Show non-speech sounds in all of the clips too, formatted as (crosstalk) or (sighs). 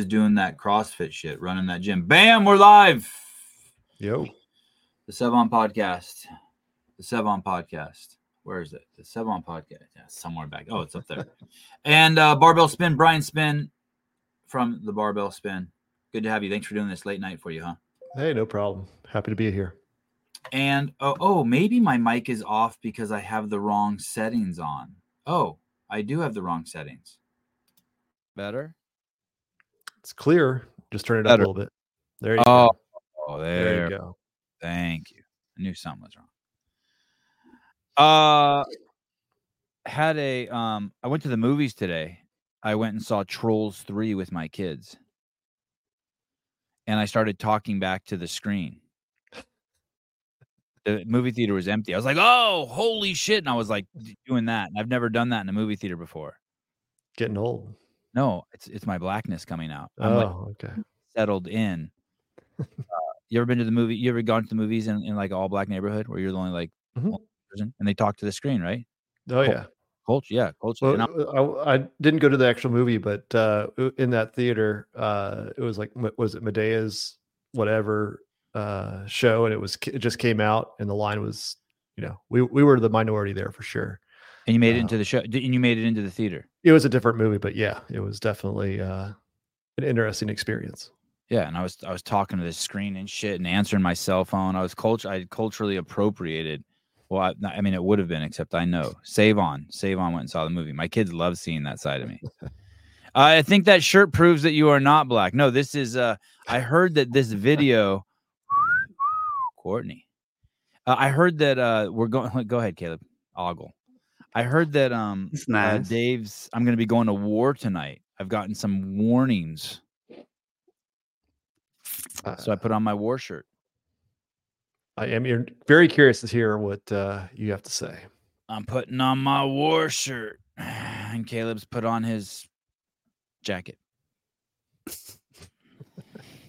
Is doing that CrossFit shit, running that gym. Bam, we're live. Yo. The Sevan Podcast. The Sevan Podcast. Where is it? The Sevan Podcast. Yeah, somewhere back. Oh, it's up there. (laughs) and uh, Barbell Spin, Brian Spin from the Barbell Spin. Good to have you. Thanks for doing this late night for you, huh? Hey, no problem. Happy to be here. And oh, oh, maybe my mic is off because I have the wrong settings on. Oh, I do have the wrong settings. Better? It's clear. Just turn it up Better. a little bit. There you Oh, go. oh, There there. you go. Thank you. I knew something was wrong. Uh had a um I went to the movies today. I went and saw Trolls 3 with my kids. And I started talking back to the screen. The movie theater was empty. I was like, "Oh, holy shit." And I was like doing that. And I've never done that in a movie theater before. Getting old. No, it's it's my blackness coming out. I'm like Oh, okay. settled in. (laughs) uh, you ever been to the movie? You ever gone to the movies in, in like all black neighborhood where you're the only like Mhm. only person and they talk to the screen, right? Oh yeah. Culture, yeah, culture. Well, I'm- I, I didn't go to the actual movie, but uh, in that theater, uh, it was like was it Madea's whatever uh, show, and it was it just came out, and the line was, you know, we we were the minority there for sure. And you made it uh, into the show. And you made it into the theater. It was a different movie, but yeah, it was definitely uh, an interesting experience. Yeah, and I was I was talking to the screen and shit and answering my cell phone. I was culture I culturally appropriated. Well, I, I mean, it would have been, except I know. Save on, save on went and saw the movie. My kids love seeing that side of me. (laughs) I think that shirt proves that you are not black. No, this is. uh I heard that this video, (laughs) Courtney. Uh, I heard that uh we're going. (laughs) Go ahead, Caleb. Ogle. I heard that um It's uh. Dave's. I'm going to be going to war tonight. I've gotten some warnings, Uh, so I put on my war shirt. I am you're very curious to hear what uh, you have to say. I'm putting on my war shirt, (sighs) and Caleb's put on his jacket. (laughs)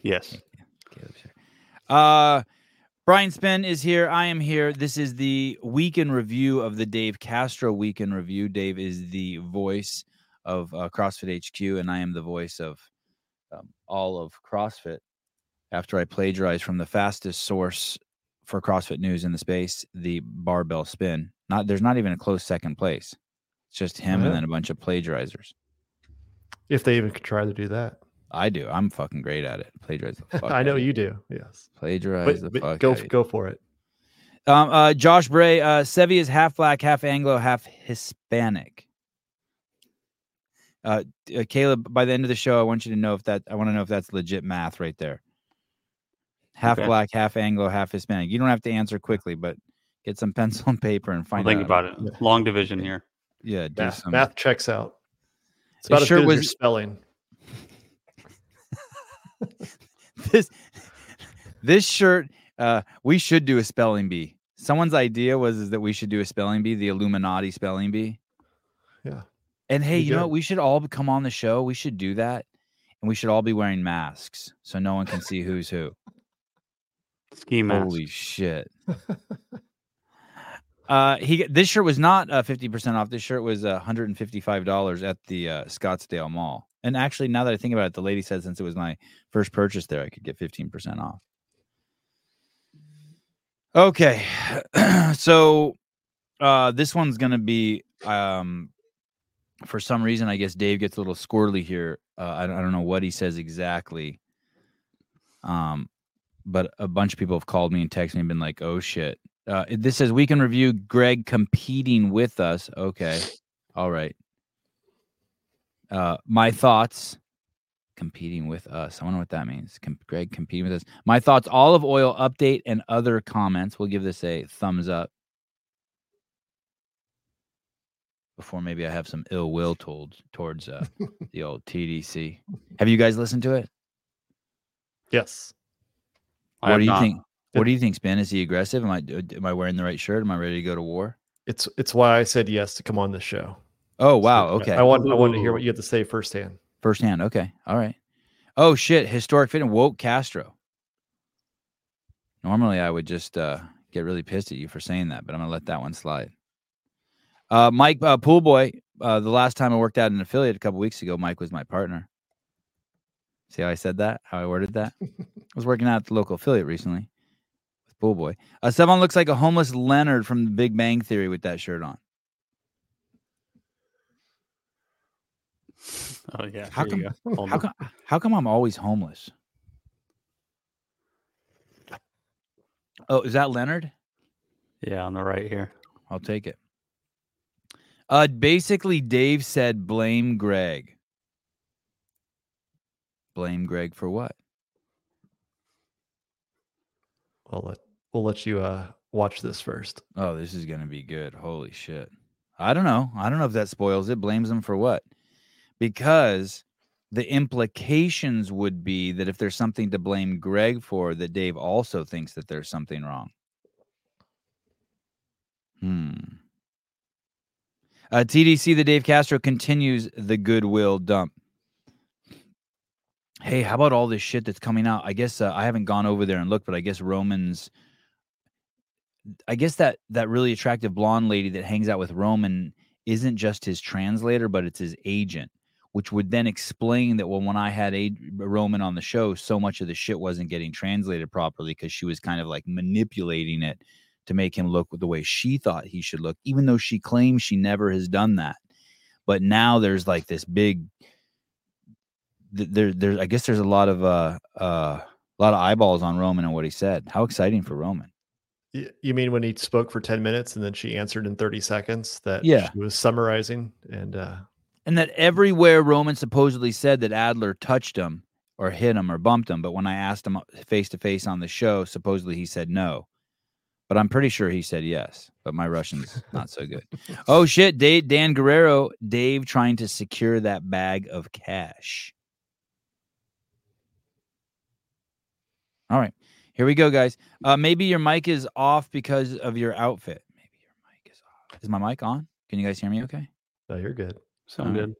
Yes. (laughs) Caleb's here. Uh, Brian Spin is here. I am here. This is the week in review of the Dave Castro week in review. Dave is the voice of uh, CrossFit HQ, and I am the voice of um, all of CrossFit. After I plagiarized from the fastest source for CrossFit news in the space, the barbell spin. Not there's not even a close second place. It's just him Yeah. and then a bunch of plagiarizers. If they even could try to do that, I do. I'm fucking great at it. Plagiarize the (laughs) fuck. I out know it. you do. Yes, Plagiarize but, the but fuck. go out go for it. Um, uh, Josh Bray, uh, Sevi is half black, half Anglo, half Hispanic. Uh, uh, Caleb, by the end of the show, I want you to know if that I want to know if that's legit math right there. Half Okay. black, half Anglo, half Hispanic. You don't have to answer quickly, but get some (laughs) pencil and paper and I'll find think out. about it. Long division here. Yeah, do Math, some. math checks out. It's It about as sure good as your was- spelling. (laughs) this this shirt. Uh, we should do a spelling bee. Someone's idea was is that we should do a spelling bee, the Illuminati spelling bee. Yeah. And hey, We you know what? We should all come on the show. We should do that, and we should all be wearing masks so no one can see who's who. Ski mask. Holy shit! Uh, he this shirt was not uh, fifty percent off. This shirt was uh, one hundred and fifty five dollars at the uh, Scottsdale Mall. And actually, now that I think about it, the lady said since it was my first purchase there, I could get fifteen percent off. Okay, (clears throat) so uh, this one's gonna be um, for some reason. I guess Dave gets a little squirrely here. Uh, I, don't- I don't know what he says exactly. Um, but a bunch of people have called me and texted me and been like, "Oh shit." Uh, this says we can review Greg competing with us. Okay, all right. Uh, my thoughts. Competing with us. I wonder what that means. Com- Greg competing with us. My thoughts. Olive oil update and other comments. We'll give this a thumbs up. Before maybe I have some ill will towards towards uh, (laughs) the old TDC. Have you guys listened to it? Yes. What do you not. think? What do you think, Spin? Is he aggressive? Am I am I wearing the right shirt? Am I ready to go to war? It's it's why I said yes to come on this show. Oh wow, So, okay. I want I want to hear what you have to say firsthand. Firsthand. Okay. All right. Oh shit. Historic fit and woke Castro. Normally I would just uh get really pissed at you for saying that, but I'm gonna let that one slide. Uh Mike uh Pool Boy, uh the last time I worked out an affiliate a couple weeks ago, Mike was my partner. See how I said that? How I worded that? I was working out at the local affiliate recently with Pool Boy. Uh Sevan looks like a homeless Leonard from the Big Bang Theory with that shirt on. Oh yeah. How here you go. (laughs) Hold How come how come I'm always homeless? Oh, is that Leonard? Yeah, on the right here. I'll take it. Uh basically Dave said blame Greg. Blame Greg for what? I'll let we'll let you uh watch this first. Oh, this is gonna be good. Holy shit. I don't know. I don't know if that spoils it. Blames him for what? Because the implications would be that if there's something to blame Greg for, that Dave also thinks that there's something wrong. Hmm. Uh, TDC, the Dave Castro continues the goodwill dump. Hey, how about all this shit that's coming out? I guess uh, I haven't gone over there and looked, but I guess Roman's I guess that that really attractive blonde lady that hangs out with Roman isn't just his translator, but it's his agent, which would then explain that well, when I had a Roman on the show, so much of the shit wasn't getting translated properly because she was kind of like manipulating it to make him look the way she thought he should look, even though she claims she never has done that. But now there's like this big th- there there I guess there's a lot of uh uh a lot of eyeballs on Roman and what he said. How exciting for Roman. You mean when he spoke for 10 minutes and then she answered in 30 seconds that Yeah. she was summarizing and uh And that everywhere Roman supposedly said that Adler touched him or hit him or bumped him, but when I asked him face to face on the show, supposedly he said no. But I'm pretty sure he said yes. But my Russian's (laughs) not so good. Oh shit, Dave, Dan Guerrero, Dave trying to secure that bag of cash. All right, here we go, guys. Uh, maybe your mic is off because of your outfit. Maybe your mic is off. Is my mic on? Can you guys hear me? Okay. no, you're good. Sound Alright. good.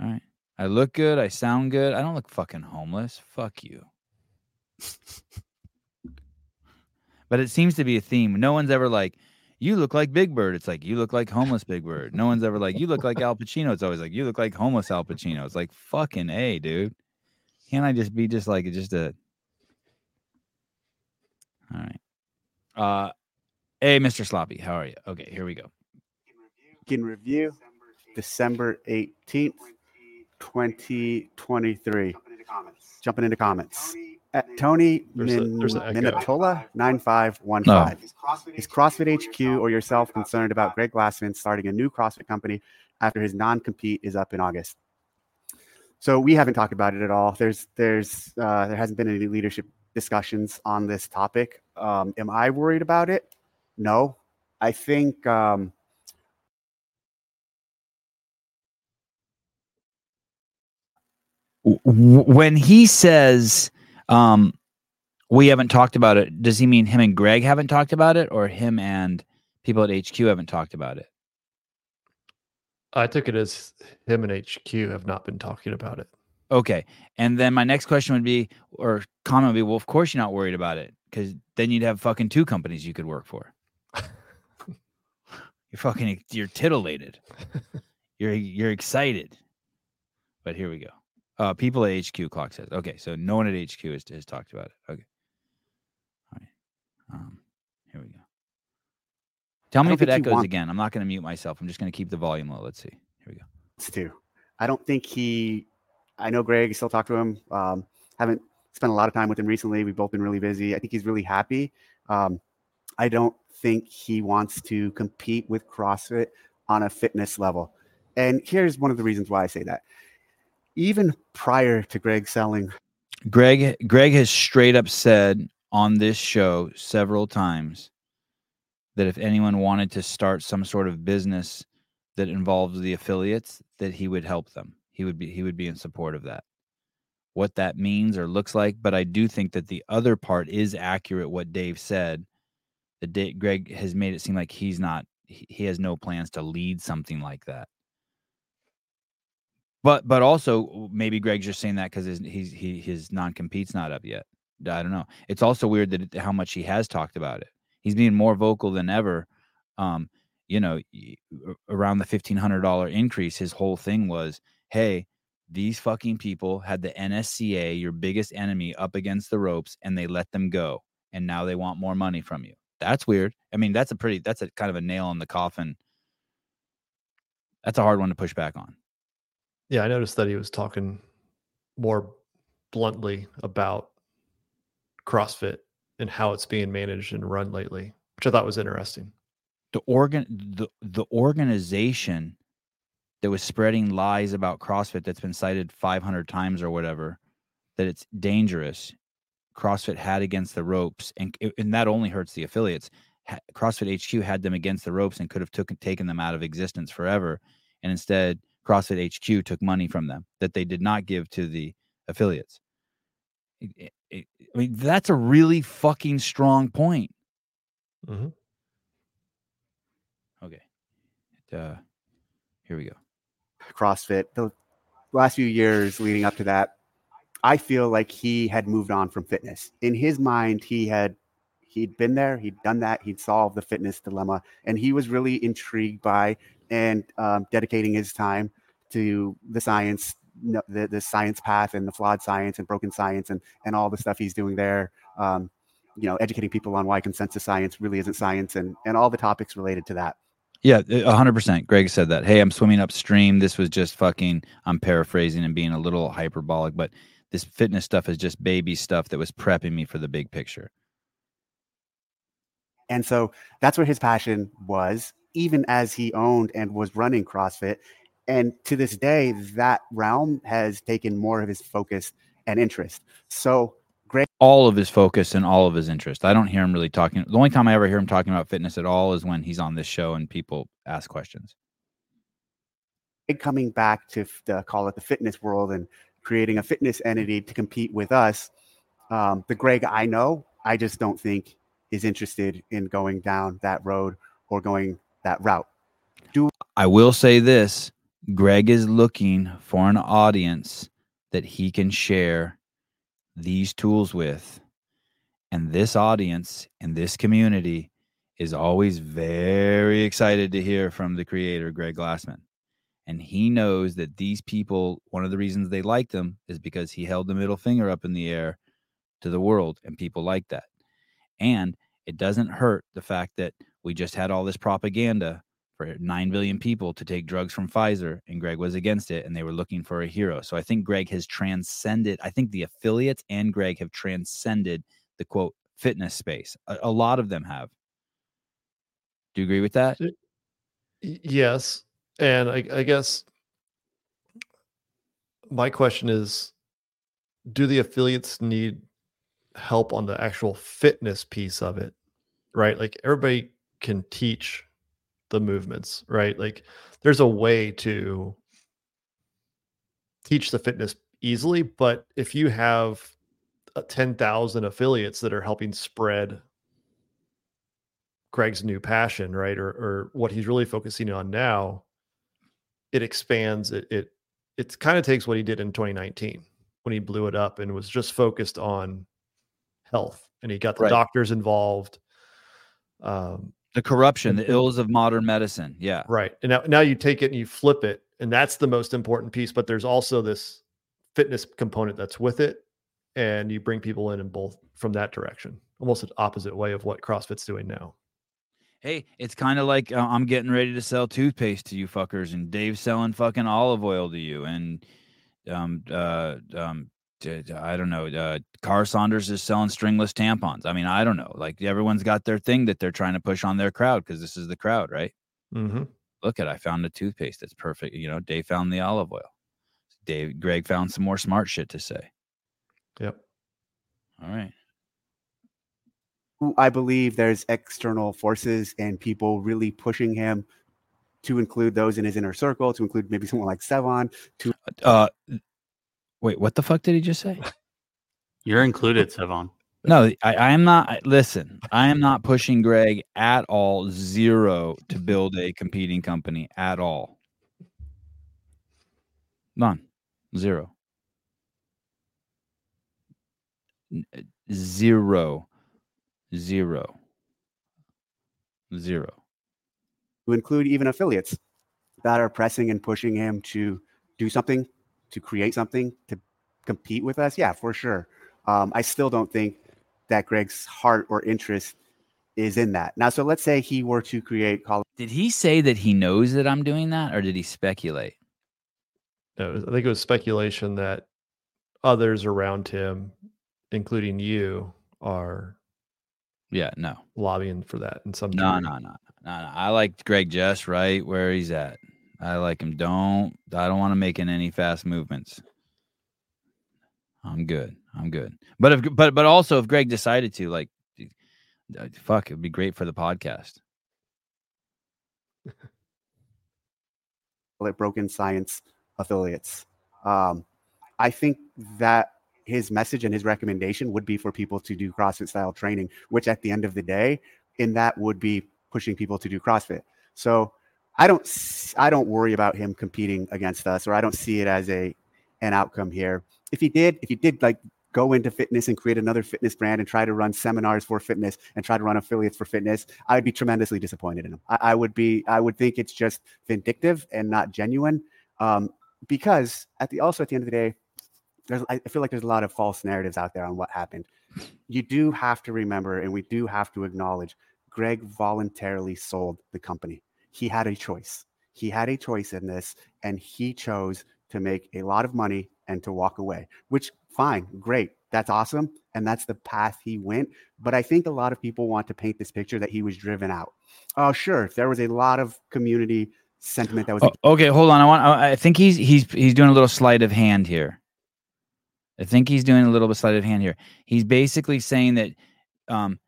All right. I look good. I sound good. I don't look fucking homeless. Fuck you. (laughs) but it seems to be a theme. No one's ever like, you look like Big Bird. It's like, you look like homeless Big Bird. No one's ever like, you look like Al Pacino. It's always like, you look like homeless Al Pacino. It's like, fucking A, dude. Can't I just be just like, just a. All right. Uh, hey, Mr. Sloppy. How are you? Okay, here we go. in review December 18th, 2023. Jumping into comments. At Tony There's Min- there's an echo. Minatola 9515. Is CrossFit HQ or yourself concerned about Greg Glassman starting a new CrossFit company after his non-compete is up in August? So we haven't talked about it at all. There's there's uh, there hasn't been any leadership discussions on this topic. Um, am I worried about it? No. I think um, when he says um we haven't talked about it does he mean him and greg haven't talked about it or him and people at hq haven't talked about it? I took it as him and HQ have not been talking about it. okay. And then my next question would be or comment would be well of course you're not worried about it because then you'd have fucking two companies you could work for. (laughs) You're fucking you're titillated. You're you're excited. But here we go uh people at hq clock says okay so no one at hq has, has talked about it okay all right um here we go tell me if it echoes want- again i'm not going to mute myself i'm just going to keep the volume low let's see here we go to. I don't think he. I know Greg still talked to him. Um, haven't spent a lot of time with him recently. We've both been really busy. I think he's really happy. Um, I don't think he wants to compete with CrossFit on a fitness level. And here's one of the reasons why I say that. Even prior to Greg selling, Greg Greg has straight up said on this show several times that if anyone wanted to start some sort of business that involves the affiliates, that he would help them. He would be he would be in support of that. What that means or looks like, but I do think that the other part is accurate. What Dave said, that Greg has made it seem like he's not he has no plans to lead something like that. But but also maybe Greg's just saying that because his he's he his non compete's not up yet. I don't know. It's also weird that how much he has talked about it. He's being more vocal than ever. Um, you know, around the fifteen hundred dollar increase, his whole thing was, "Hey, these fucking people had the NSCA, your biggest enemy, up against the ropes, and they let them go, and now they want more money from you." That's weird. I mean, that's a pretty, that's a kind of a nail in the coffin. That's a hard one to push back on. Yeah, I noticed that he was talking more bluntly about CrossFit and how it's being managed and run lately, which I thought was interesting. The organ the the organization that was spreading lies about CrossFit that's been cited 500 times or whatever that it's dangerous. CrossFit had against the ropes and and that only hurts the affiliates. CrossFit HQ had them against the ropes and could have took, taken them out of existence forever and instead CrossFit HQ took money from them that they did not give to the affiliates. I mean, that's a really fucking strong point. Mm-hmm. Okay. Uh, here we go. CrossFit, the last few years leading up to that, I feel like he had moved on from fitness. In his mind, he had he'd been there, he'd done that, he'd solved the fitness dilemma, and he was really intrigued by and um, dedicating his time to the science, the, the science path and the flawed science and broken science and, and all the stuff he's doing there. Um, you know, educating people on why consensus science really isn't science and, and all the topics related to that. Yeah, hundred percent. Greg said that. Hey, I'm swimming upstream. This was just fucking. I'm paraphrasing and being a little hyperbolic, but this fitness stuff is just baby stuff that was prepping me for the big picture. And so that's where his passion was, even as he owned and was running CrossFit. And to this day, that realm has taken more of his focus and interest. So great. All of his focus and all of his interest. I don't hear him really talking. The only time I ever hear him talking about fitness at all is when he's on this show and people ask questions. Coming back to the, call it the fitness world and creating a fitness entity to compete with us. Um, the Greg I know, I just don't think is interested in going down that road or going that route. Do I will say this Greg is looking for an audience that he can share these tools with. And this audience and this community is always very excited to hear from the creator, Greg Glassman. And he knows that these people, one of the reasons they liked him is because he held the middle finger up in the air to the world, and people like that. And it doesn't hurt the fact that we just had all this propaganda for 9 billion people to take drugs from Pfizer, and Greg was against it, and they were looking for a hero. So I think Greg has transcended, I think the affiliates and Greg have transcended the quote fitness space. A, a lot of them have. Do you agree with that? Yes. And I, I guess my question is do the affiliates need help on the actual fitness piece of it? Right? Like everybody can teach the movements, right? Like there's a way to teach the fitness easily, but if you have 10,000 affiliates that are helping spread Greg's new passion, right? Or or what he's really focusing on now, it expands it it it kind of takes what he did in 2019 when he blew it up and was just focused on health and he got the right. doctors involved um, the corruption, the ills of modern medicine. Yeah. Right. And now, now you take it and you flip it, and that's the most important piece. But there's also this fitness component that's with it, and you bring people in in both from that direction, almost an opposite way of what CrossFit's doing now. Hey, it's kind of like uh, I'm getting ready to sell toothpaste to you fuckers, and Dave's selling fucking olive oil to you, and um, uh, um, I don't know. Uh, Kara Saunders is selling stringless tampons. I mean, I don't know. Like everyone's got their thing that they're trying to push on their crowd because this is the crowd, right? Mm-hmm. Look at, I found a toothpaste that's perfect. You know, Dave found the olive oil. Dave, Greg found some more smart shit to say. Yep. All right. I believe there's external forces and people really pushing him to include those in his inner circle, to include maybe someone like Sevan. To uh, wait, what the fuck did he just say? You're included, (laughs) Sevan. No, I, I am not. I- Listen, I am not pushing Greg at all. Zero to build a competing company at all. None. Zero. Zero. Zero. Zero. to include even affiliates that are pressing and pushing him to do something, to create something, to compete with us. Yeah, for sure. Um, I still don't think that Greg's heart or interest is in that. Now, so let's say he were to create Call Did he say that he knows that I'm doing that, or did he speculate? No, I think it was speculation that others around him, including you, are Yeah, no. lobbying for that in some No, no, no, no, no. I like Greg just right where he's at. I like him. Don't. I don't want to make in any fast movements. I'm good. I'm good. But if, but, but also if Greg decided to, like, fuck, it would be great for the podcast. it Broken Science affiliates. Um, I think that his message and his recommendation would be for people to do CrossFit style training, which at the end of the day, in that would be pushing people to do CrossFit. So I don't I don't worry about him competing against us, or I don't see it as a an outcome here. If he did, if he did like go into fitness and create another fitness brand and try to run seminars for fitness and try to run affiliates for fitness, I would be tremendously disappointed in him. I, I would be, I would think it's just vindictive and not genuine. Um, because at the also at the end of the day, there's I feel like there's a lot of false narratives out there on what happened. You do have to remember, and we do have to acknowledge, Greg voluntarily sold the company. He had a choice. He had a choice in this, and he chose to make a lot of money and to walk away. Which fine, great, that's awesome, and that's the path he went. But I think a lot of people want to paint this picture that he was driven out. Oh, sure, there was a lot of community sentiment that was Oh, okay, hold on. I want. I think he's he's he's doing a little sleight of hand here. I think he's doing a little bit sleight of hand here. He's basically saying that. Um,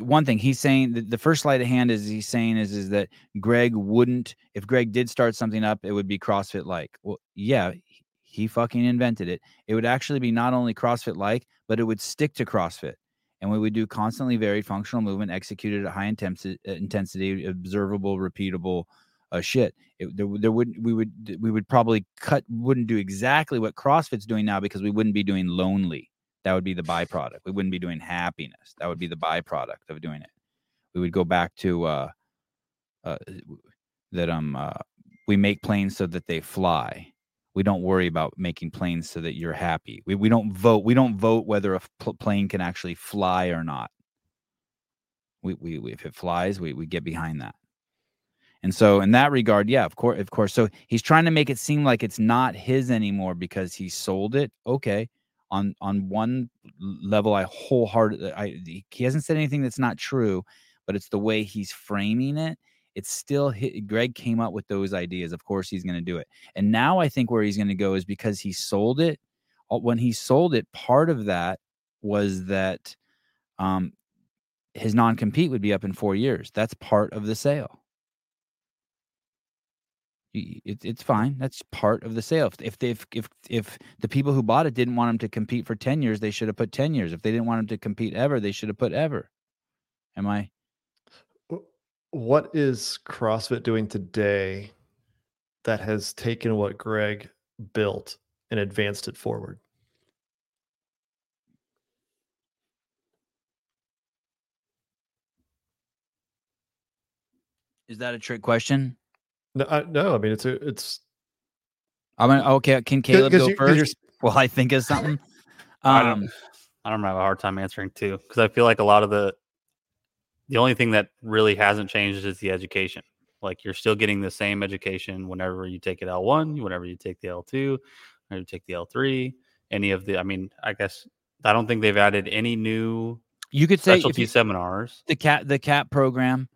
one thing he's saying the first sleight of hand is he's saying is is that Greg wouldn't if Greg did start something up, it would be CrossFit like. Well, yeah, he- fucking invented it. It would actually be not only CrossFit like, but it would stick to CrossFit. And we would do constantly varied functional movement executed at high intensity, intensity observable, repeatable uh, shit. It, there, there would we would we would probably cut wouldn't do exactly what CrossFit's doing now because we wouldn't be doing lonely. That would be the byproduct. We wouldn't be doing happiness. That would be the byproduct of doing it. We would go back to uh, uh, that um uh, we make planes so that they fly. We don't worry about making planes so that you're happy. We we don't vote. We don't vote whether a pl- plane can actually fly or not. We, we we if it flies, we we get behind that. And so in that regard, yeah, of course, of course. So he's trying to make it seem like it's not his anymore because he sold it. Okay. On on one level, I wholeheartedly I he hasn't said anything that's not true, but it's the way he's framing it. It's still hi- Greg came up with those ideas. Of course, he's going to do it. And now I think where he's going to go is because he sold it. uh, When he sold it, part of that was that um, his non compete would be up in four years. That's part of the sale. It, it's fine. That's part of the sale. If if, they, if if if the people who bought it didn't want him to compete for ten years, they should have put ten years. If they didn't want him to compete ever, they should have put ever. Am I? What is CrossFit doing today that has taken what Greg built and advanced it forward? Is that a trick question? No, I, no. I mean, it's a, it's I mean, okay. Can Caleb go you- first? (laughs) Well, I think of something. I don't- Um, I don't have a hard time answering too because I feel like a lot of the the only thing that really hasn't changed is the education. Like you're still getting the same education whenever you take it L one, whenever you take the L two, whenever you take the L three. any of the. I mean, I guess I don't think they've added any new You could say if specialty you, seminars. the cat the cat program.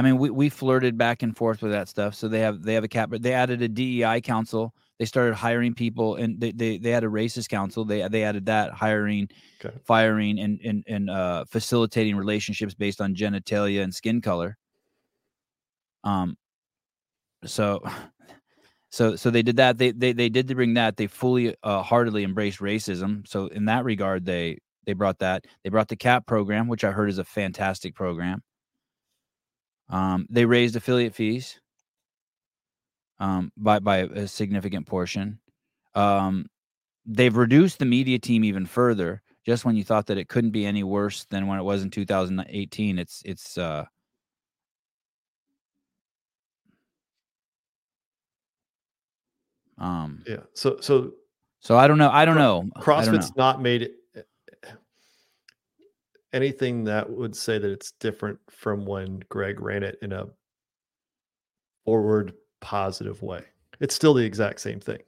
I mean, we, we flirted back and forth with that stuff. So they have they have a but they added a DEI council. They started hiring people, and they they, they had a racist council. They they added that hiring, Okay. firing, and and and uh, facilitating relationships based on genitalia and skin color. Um, so, (laughs) so so they did that. They they they did bring that. They fully uh, heartedly embraced racism. So in that regard, they they brought that. They brought the CAP program, which I heard is a fantastic program. Um, they raised affiliate fees um, by by a significant portion. Um, they've reduced the media team even further. Just when you thought that it couldn't be any worse than when it was in 2018, it's it's uh, um. Yeah. So so So I don't know. I don't know. I don't CrossFit's know. not made it anything that would say that it's different from when Greg ran it in a forward positive way. It's still the exact same thing.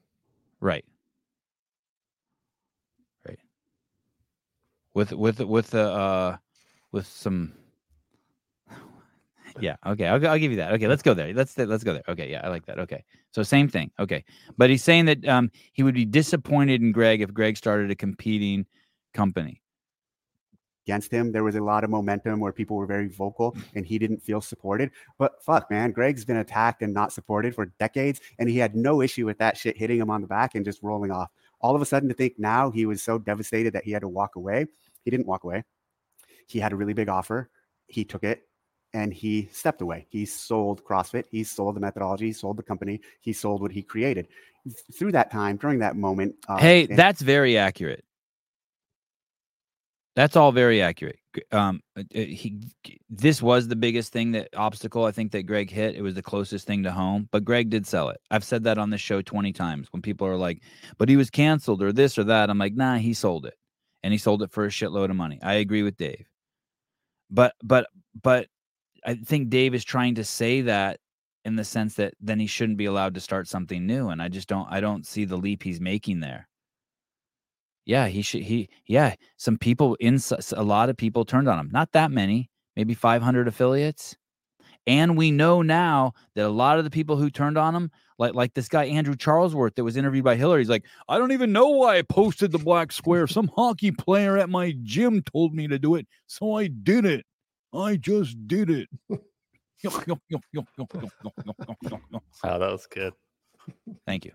Right. Right. With with with the uh with some (sighs) Yeah, okay. I'll, I'll give you that. Okay, let's go there. Let's let's go there. Okay, yeah, I like that. Okay. So same thing. Okay. But he's saying that um he would be disappointed in Greg if Greg started a competing company. Against him. There was a lot of momentum where people were very vocal and he didn't feel supported. But fuck, man, Greg's been attacked and not supported for decades. And he had no issue with that shit hitting him on the back and just rolling off. All of a sudden, to think now he was so devastated that he had to walk away. He didn't walk away. He had a really big offer. He took it and he stepped away. He sold CrossFit. He sold the methodology. He sold the company. He sold what he created. Through that time, during that moment, uh, hey, that's very accurate. That's all very accurate. Um, uh, uh, he, this was the biggest thing that obstacle I think that Greg hit. It was the closest thing to home, but Greg did sell it. I've said that on this show twenty times. When people are like, "But he was canceled" or this or that, I'm like, "Nah, he sold it, and he sold it for a shitload of money." I agree with Dave, but but but I think Dave is trying to say that in the sense that then he shouldn't be allowed to start something new, and I just don't. I don't see the leap he's making there. Yeah, he should. He yeah. Some people in a lot of people turned on him. Not that many, maybe 500 affiliates. And we know now that a lot of the people who turned on him, like like this guy Andrew Charlesworth that was interviewed by Hillary, he's like, I don't even know why I posted the black square. Some hockey player at my gym told me to do it, so I did it. I just did it. (laughs) Oh, that was good. Thank you.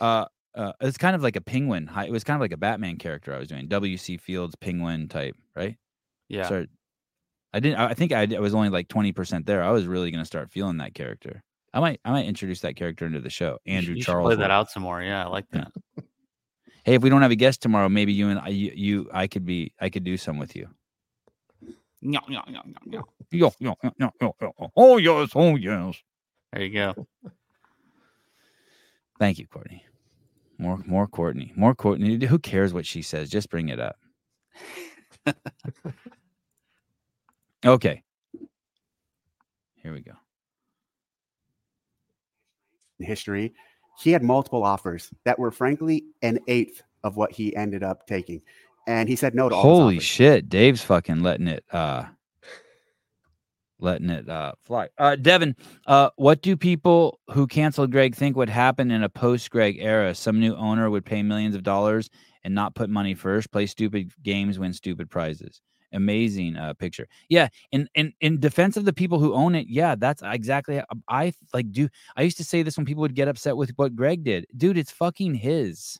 Uh, uh, it's kind of like a penguin. It was kind of like a Batman character I was doing. W.C. Fields penguin type, right? Yeah. Start- I didn't. I think I, was only like twenty percent there. I was really gonna start feeling that character. I might. I might introduce that character into the show. You should- Andrew you Charles. play that out some more. Yeah, I like Yeah. that. Hey, if we don't have a guest tomorrow, maybe you and I, you, you I could be. I could do some with you. Nyah, nyah, nyah. Yo, yo, yo, yo, yo, yo. Oh yes, oh yes. There you go. Thank you, Courtney. More, more Courtney. More Courtney. Who cares what she says? Just bring it up. okay. Here we go. history. He had multiple offers that were frankly an eighth of what he ended up taking. And he said no to all Holy shit. Dave's fucking letting it uh letting it uh fly. Uh Devin, uh what do people who canceled Greg think would happen in a post Greg era? Some new owner would pay millions of dollars and not put money first, play stupid games, win stupid prizes. Amazing uh picture. Yeah, in in in defense of the people who own it, yeah, that's exactly how I like do I used to say this when people would get upset with what Greg did. Dude, it's fucking his.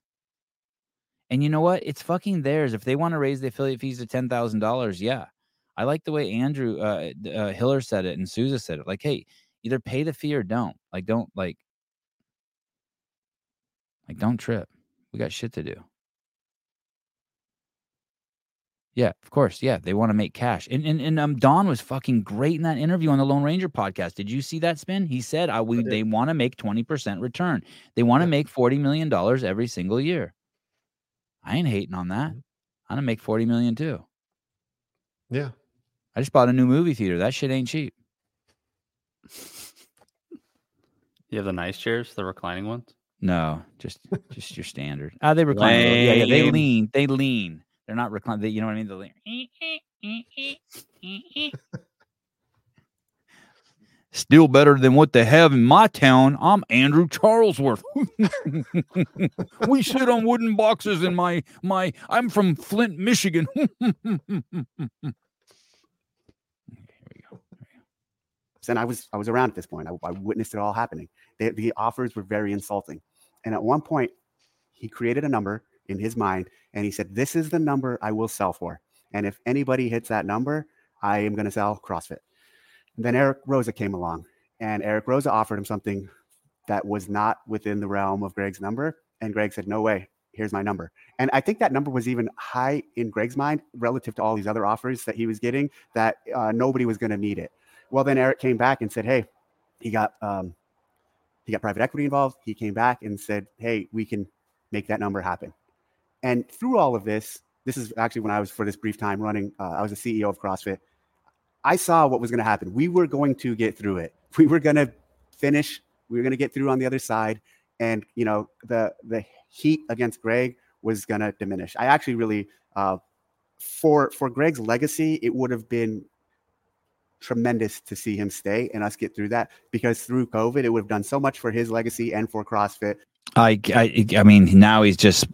And you know what? It's fucking theirs. If they want to raise the affiliate fees to ten thousand dollars, yeah. I like the way Andrew uh, uh, Hiller said it and Souza said it. Like, hey, either pay the fee or don't. Like, don't like, like, don't trip. We got shit to do. Yeah, of course. Yeah, they want to make cash. And and and um, Don was fucking great in that interview on the Lone Ranger podcast. Did you see that spin? He said, "I we they want to make twenty percent return. They want to make forty million dollars every single year." I ain't hating on that. I'm gonna make forty million too. Yeah. I just bought a new movie theater. That shit ain't cheap. You have the nice chairs, the reclining ones. No, just just your standard. Ah, they recline. Yeah, yeah, they lean. They lean. They're not recline. They, you know what I mean? They lean. Still better than what they have in my town. I'm Andrew Charlesworth. (laughs) we sit on wooden boxes in my my. I'm from Flint, Michigan. (laughs) and I was I was around at this point. I, I witnessed it all happening. The, the offers were very insulting, and at one point, he created a number in his mind, and he said, "This is the number I will sell for, and if anybody hits that number, I am going to sell CrossFit." And then Eric Roza came along, and Eric Roza offered him something that was not within the realm of Greg's number, and Greg said, "No way." Here's my number. And I think that number was even high in Greg's mind relative to all these other offers that he was getting, that uh, nobody was going to need it. Well, then Eric came back and said, "Hey, he got um, he got private equity involved. He came back and said, "Hey, we can make that number happen." And through all of this, this is actually when I was for this brief time running. Uh, I was the CEO of CrossFit. I saw what was going to happen. We were going to get through it. We were going to finish. We were going to get through on the other side, and you know the the heat against Greg was going to diminish. I actually really uh, for for Greg's legacy, it would have been tremendous to see him stay and us get through that because through COVID, it would have done so much for his legacy and for CrossFit. I, I I mean now he's just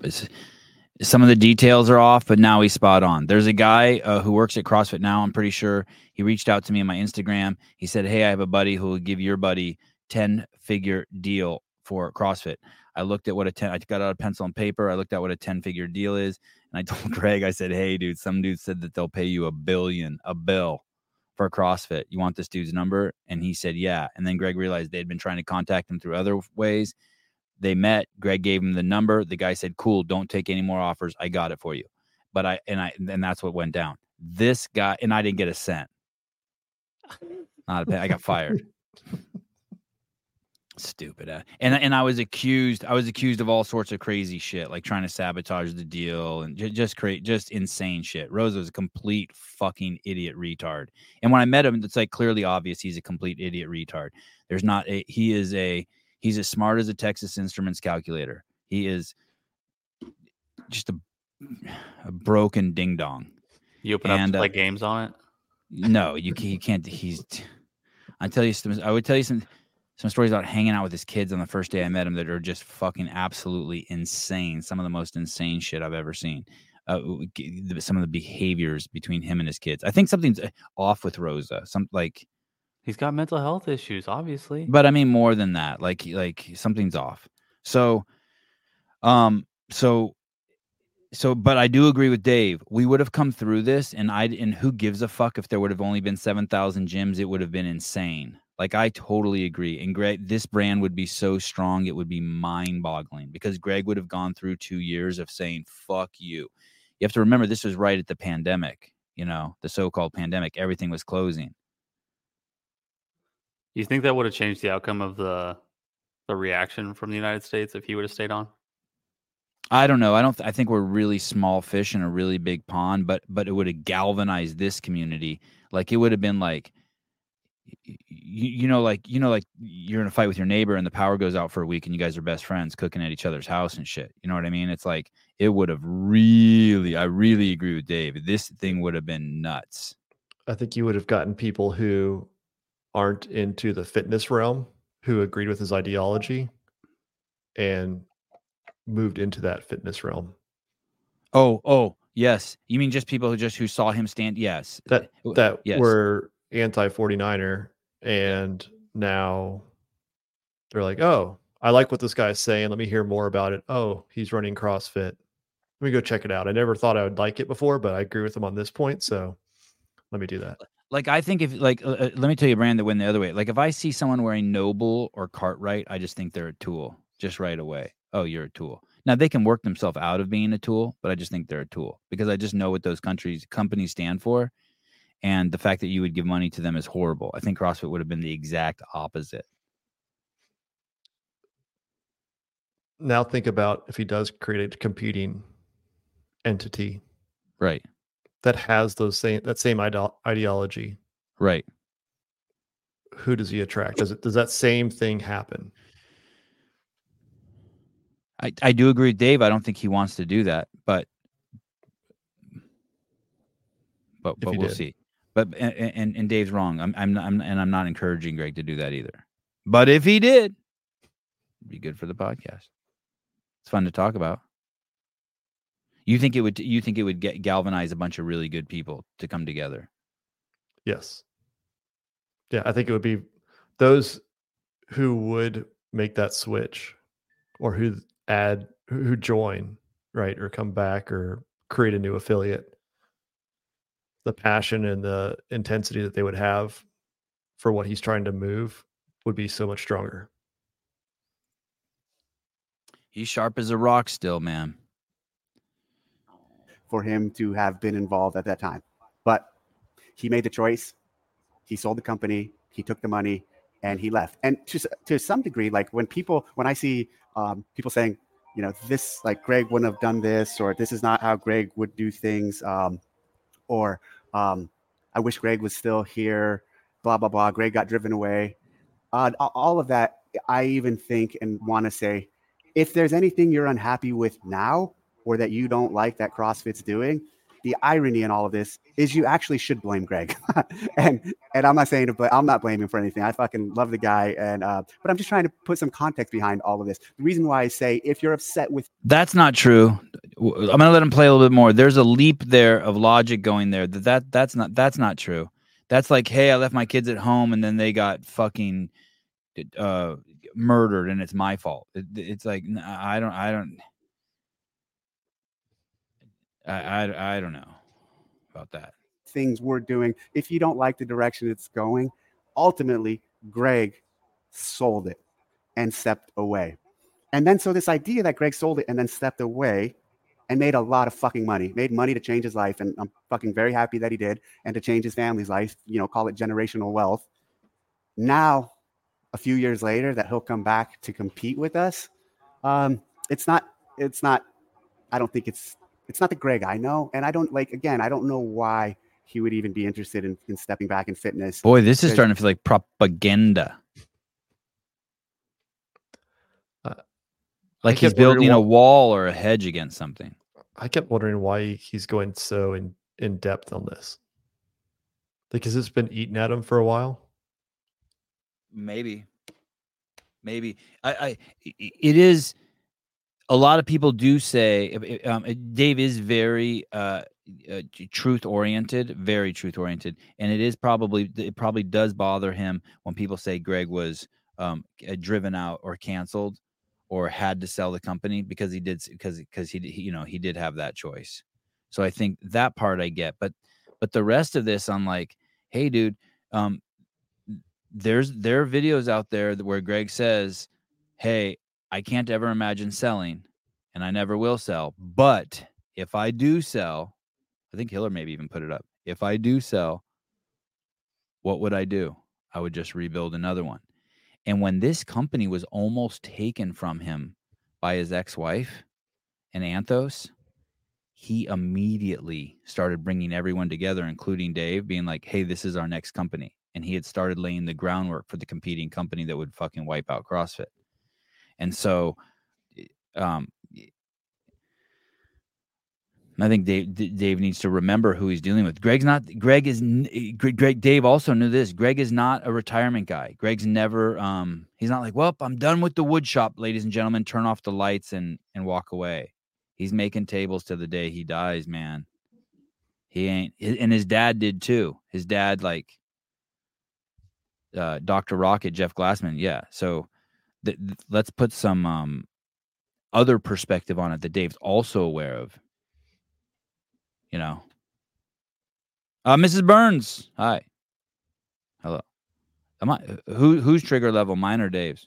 some of the details are off, but now he's spot on. There's a guy uh, who works at CrossFit now. I'm pretty sure he reached out to me on my Instagram. He said, "Hey, I have a buddy who will give your buddy ten figure deal for CrossFit." I looked at what a ten. I got out a pencil and paper. I looked at what a ten figure deal is, and I told (laughs) Greg, I said, "Hey, dude, some dude said that they'll pay you a billion, a bill." For CrossFit, you want this dude's number? And he said, Yeah. And then Greg realized they'd been trying to contact him through other ways. They met. Greg gave him the number. The guy said, "Cool, don't take any more offers. I got it for you." But I and I and that's what went down. This guy and I didn't get a cent. (laughs) Not a penny. I got fired. (laughs) Stupid. Uh, and and I was accused. I was accused of all sorts of crazy shit, like trying to sabotage the deal and ju- just create just insane shit. Roza was a complete fucking idiot retard. And when I met him, it's like clearly obvious he's a complete idiot retard. There's not a. He is a He's as smart as a Texas Instruments calculator. He is just a, a broken ding dong. You open up And, to uh, play games on it. No, you, you can't. He's. I tell you some. I would tell you some some stories about hanging out with his kids on the first day I met him that are just fucking absolutely insane. Some of the most insane shit I've ever seen. Uh, w- g- the- some of the behaviors between him and his kids. I think something's uh, off with Roza. Some like He's got mental health issues, obviously. but I mean more than that. Like like something's off. So um so so but I do agree with Dave. We would have come through this and I and who gives a fuck if there would have only been 7,000 gyms, it would have been insane. Like I totally agree. And Greg this brand would be so strong it would be mind-boggling because Greg would have gone through 2 years of saying fuck you. You have to remember this was right at the pandemic, you know, the so-called pandemic. Everything was closing. You think that would have changed the outcome of the the reaction from the United States if he would have stayed on? I don't know. I don't. Th- I think we're really small fish in a really big pond, but but it would have galvanized this community. Like it would have been like, you, you know, like you know, like you're in a fight with your neighbor and the power goes out for a week and you guys are best friends cooking at each other's house and shit. You know what I mean? It's like it would have really. I really agree with Dave. This thing would have been nuts. I think you would have gotten people who aren't into the fitness realm who agreed with his ideology and moved into that fitness realm. Oh, oh, yes. You mean just people who just who saw him stand? Yes. That uh, that yes. were anti 49er and now they're like, "Oh, I like what this guy's saying. Let me hear more about it. Oh, he's running CrossFit. Let me go check it out. I never thought I would like it before, but I agree with him on this point, so let me do that." like I think if like uh, uh, let me tell you, Brand that went the other way. Like if I see someone wearing NOBULL or Cartwright, I just think they're a tool, just right away. Oh, you're a tool. Now they can work themselves out of being a tool, but I just think they're a tool because I just know what those countries companies stand for, and the fact that you would give money to them is horrible. I think CrossFit would have been the exact opposite. Now think about if he does create a competing entity Right, that has those same that same ideo- ideology. right. Who does he attract? Does it does that same thing happen? I, I do agree with Dave. I don't think he wants to do that, but but If but we'll did. see. But and, and and Dave's wrong. I'm I'm, I'm and I'm not encouraging Greg to do that either. But if he did, it'd be good for the podcast. It's fun to talk about. You think it would? You think it would get galvanize a bunch of really good people to come together? Yes. Yeah, I think it would be those who would make that switch or who add who join, right, or come back or create a new affiliate. The passion and the intensity that they would have for what he's trying to move would be so much stronger. He's sharp as a rock still, man. for him to have been involved at that time. But he made the choice. He sold the company. He took the money and he left. And to to some degree, like when people when I see um, people saying, you know, this like Greg wouldn't have done this, or this is not how Greg would do things, um, or um, I wish Greg was still here. Blah blah blah. Greg got driven away. Uh, all of that, I even think and want to say, if there's anything you're unhappy with now, or that you don't like that CrossFit's doing, the irony in all of this is you actually should blame Greg. (laughs) and and I'm not saying to I'm not blaming for anything. I fucking love the guy, and uh, but I'm just trying to put some context behind all of this. The reason why I say if you're upset with That's not true. I'm gonna let him play a little bit more. There's a leap there of logic going there. That that that's not that's not true. That's like, hey, I left my kids at home and then they got fucking uh murdered and it's my fault. It, it's like I don't I don't I, I I don't know about that. things we're doing, if you don't like the direction it's going, ultimately Greg sold it and stepped away. And then so this idea that Greg sold it and then stepped away and made a lot of fucking money, made money to change his life. And I'm fucking very happy that he did and to change his family's life, you know, call it generational wealth. Now, a few years later, that he'll come back to compete with us. Um, it's not, it's not, I don't think it's, it's not the Greg I know. And I don't like, again, I don't know why he would even be interested in, in stepping back in fitness. Boy, this is starting to feel like propaganda. Uh, like he's building a wall or a hedge against something. I kept wondering why he's going so in, in depth on this. Like Because it's been eating at him for a while. Maybe, maybe I, I, i- it is. A lot of people do say uh, um, uh, Dave is very uh, uh, truth oriented, very truth oriented, and it is probably it probably does bother him when people say Greg was um, uh, driven out or canceled or had to sell the company because he did because because he, he you know he did have that choice. So I think that part I get, but but the rest of this, I'm like, hey, dude, um, there's there are videos out there where Greg says, "Hey, I can't ever imagine selling, and I never will sell. But if I do sell, I think Hiller maybe even put it up. If I do sell, what would I do? I would just rebuild another one." And when this company was almost taken from him by his ex-wife and Anthos, he immediately started bringing everyone together, including Dave, being like, "Hey, this is our next company." And he had started laying the groundwork for the competing company that would fucking wipe out CrossFit. And so, i- um, I think Dave Dave needs to remember who he's dealing with. Greg's not. Greg is. eh, Greg. Dave also knew this. Greg is not a retirement guy. Greg's never. Um, he's not like, well, I'm done with the wood shop, ladies and gentlemen. Turn off the lights and and walk away. He's making tables to the day he dies, man. He ain't. And his dad did too. His dad, like, uh, Dr. Rocket, Jeff Glassman. Yeah. So, th- th- let's put some um other perspective on it that Dave's also aware of. You know. Uh, Mrs. Burns. Hi. Hello. Am I who who's trigger level? Mine or Dave's?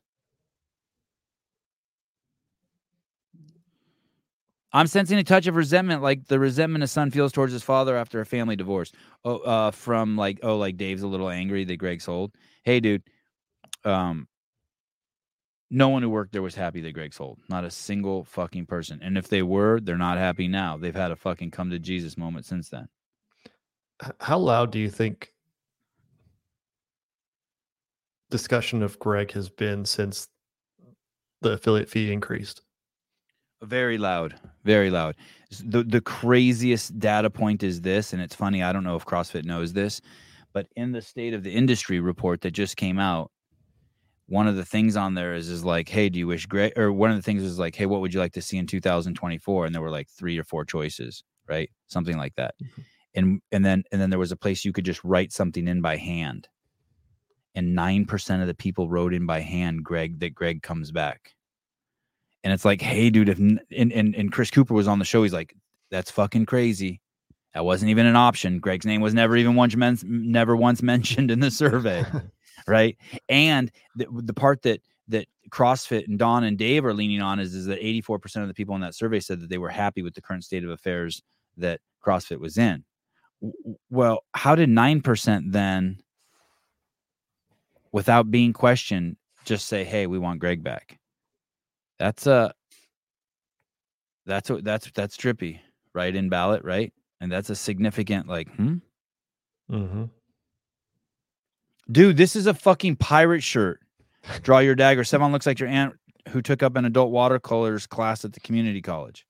I'm sensing a touch of resentment, like the resentment a son feels towards his father after a family divorce. Oh, uh, from like, oh, like Dave's a little angry that Greg sold. Hey, dude. Um, no one who worked there was happy that Greg sold. Not a single fucking person. And if they were, they're not happy now. They've had a fucking come to Jesus moment since then. How loud do you think discussion of Greg has been since the affiliate fee increased? Very loud, very loud. The the craziest data point is this, and it's funny. I don't know if CrossFit knows this, but in the state of the industry report that just came out, one of the things on there is is like, hey, do you wish Greg? Or one of the things is like, hey, what would you like to see in 2024? And there were like three or four choices, right? Something like that. Mm-hmm. And and then and then there was a place you could just write something in by hand. And nine percent of the people wrote in by hand, Greg, that Greg comes back and it's like, hey, dude, if and, and and Chris Cooper was on the show, he's like, that's fucking crazy. That wasn't even an option. Greg's name was never even once men- never once (laughs) mentioned in the survey, (laughs) right? And the, the part that that CrossFit and Don and Dave are leaning on is, is that 84% of the people in that survey said that they were happy with the current state of affairs that CrossFit was in. Well, how did 9% then, without being questioned, just say, hey, we want Greg back? That's a that's a, that's that's trippy, right? In ballot, right? And that's a significant like, hmm. Mm-hmm. Dude, this is a fucking pirate shirt. Draw your dagger. (laughs) Sevan looks like your aunt who took up an adult watercolors class at the community college.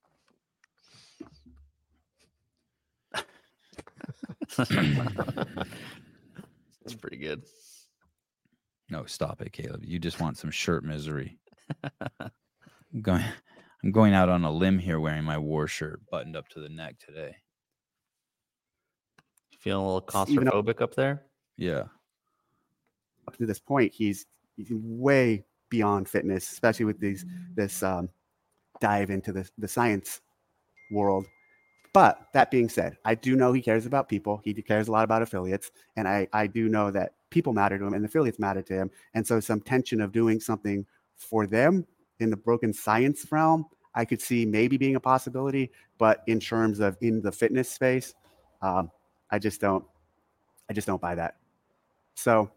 That's pretty good. No, stop it, Caleb. You just want some shirt misery. (laughs) I'm going I'm going out on a limb here wearing my war shirt buttoned up to the neck today. Feeling a little claustrophobic up there? Yeah. Up to this point, he's, he's way beyond fitness, especially with these this um, dive into the, the science world. But that being said, I do know he cares about people. He cares a lot about affiliates. And I, I do know that people matter to him and affiliates matter to him. And so some tension of doing something for them in the broken science realm, I could see maybe being a possibility. But in terms of in the fitness space, um, I just don't, I just don't buy that. So,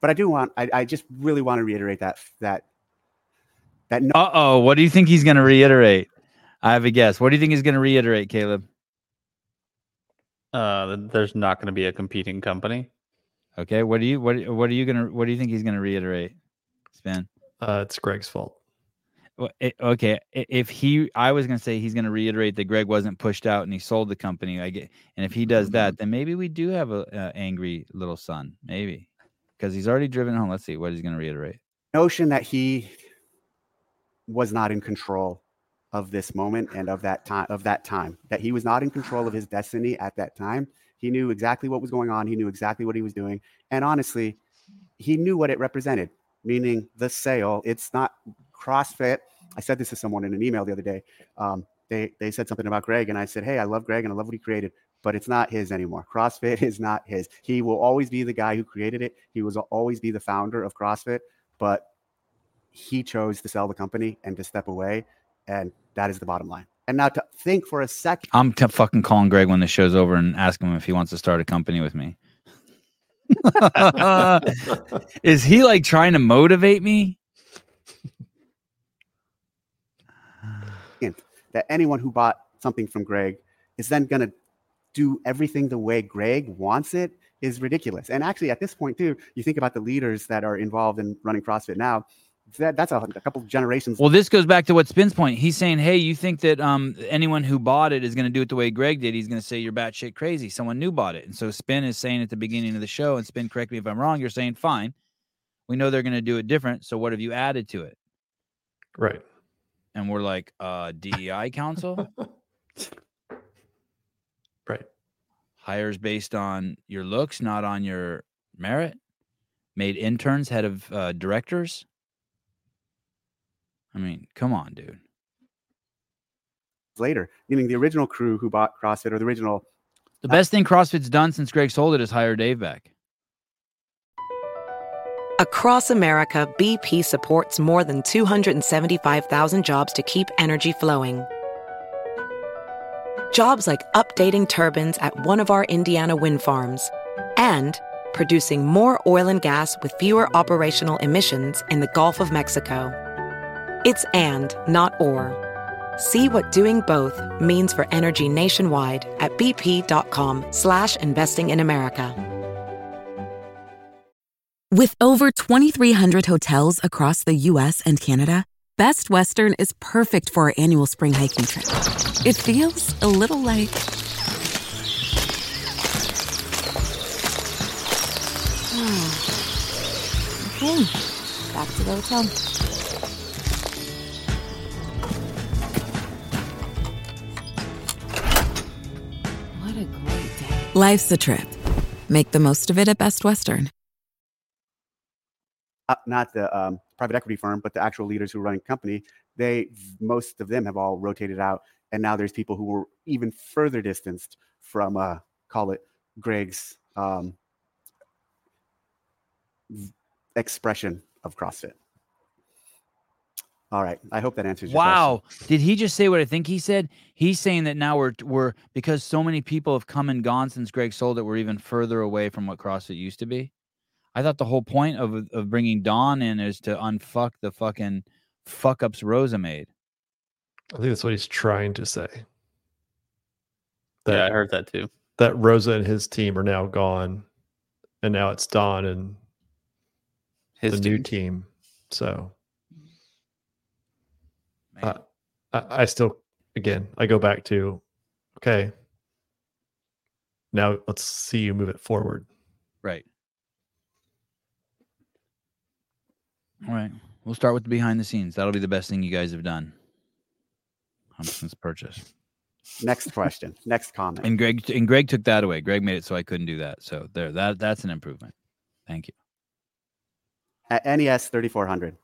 but I do want, I, I just really want to reiterate that that that. No- uh oh, what do you think he's going to reiterate? I have a guess. What do you think he's going to reiterate, Caleb? Uh, there's not going to be a competing company. Okay. What do you what what are you gonna what do you think he's gonna reiterate? Spin. Uh, it's Greg's fault okay if he i was going to say he's going to reiterate that greg wasn't pushed out and he sold the company i get and if he does mm-hmm. that then maybe we do have a, a angry little son maybe because he's already driven home let's see what he's going to reiterate notion that he was not in control of this moment and of that time of that time that he was not in control of his destiny at that time he knew exactly what was going on he knew exactly what he was doing and honestly he knew what it represented meaning the sale it's not CrossFit. I said this to someone in an email the other day. Um, they they said something about Greg, and I said, "Hey, I love Greg and I love what he created, but it's not his anymore. CrossFit is not his. He will always be the guy who created it. He will always be the founder of CrossFit, but he chose to sell the company and to step away, and that is the bottom line." And now to think for a second, I'm t- fucking calling Greg when the show's over and asking him if he wants to start a company with me. (laughs) is he like trying to motivate me? that anyone who bought something from Greg is then going to do everything the way Greg wants it is ridiculous. And actually, at this point, too, you think about the leaders that are involved in running CrossFit now. That, that's a, a couple generations. Well, this goes back to what Spin's point. He's saying, "Hey, you think that um, anyone who bought it is going to do it the way Greg did? He's going to say you're batshit crazy. Someone new bought it." And so Spin is saying at the beginning of the show, and Spin, correct me if I'm wrong. You're saying, "Fine, we know they're going to do it different. So what have you added to it?" Right and we're like, uh, DEI council, (laughs) right? Hires based on your looks, not on your merit. Made interns head of uh, directors. I mean, come on, dude. Later, meaning the original crew who bought CrossFit or the original. The best thing CrossFit's done since Greg sold it is hire Dave back. Across America, BP supports more than 275,000 jobs to keep energy flowing. Jobs like updating turbines at one of our Indiana wind farms and producing more oil and gas with fewer operational emissions in the Gulf of Mexico. It's and, not or. See what doing both means for energy nationwide at bp.com slash investing in America. With over 2,300 hotels across the U.S. and Canada, Best Western is perfect for our annual spring hiking trip. It feels a little like. Okay, (sighs) back to the hotel. What a great day. Life's a trip. Make the most of it at Best Western. uh, not the um, private equity firm, but the actual leaders who run a company, they most of them have all rotated out, and now there's people who were even further distanced from uh, call it Greg's um, expression of CrossFit. All right, I hope that answers your Wow. Did he just say what I think he said? He's saying that now we're we're because so many people have come and gone since Greg sold it, we're even further away from what CrossFit used to be. I thought the whole point of of bringing Don in is to unfuck the fucking fuck ups Roza made. I think that's what he's trying to say. yeah, I heard that too. that Roza and his team are now gone, and now it's Don and His the new team. team. So Man. I, I still, again, I go back to, okay, now let's see you move it forward. Right. All right. We'll start with the behind the scenes. That'll be the best thing you guys have done. Humpson's purchase. Next question. Next comment. And Greg and Greg took that away. Greg made it so I couldn't do that. So there that that's an improvement. Thank you. At NES 3400.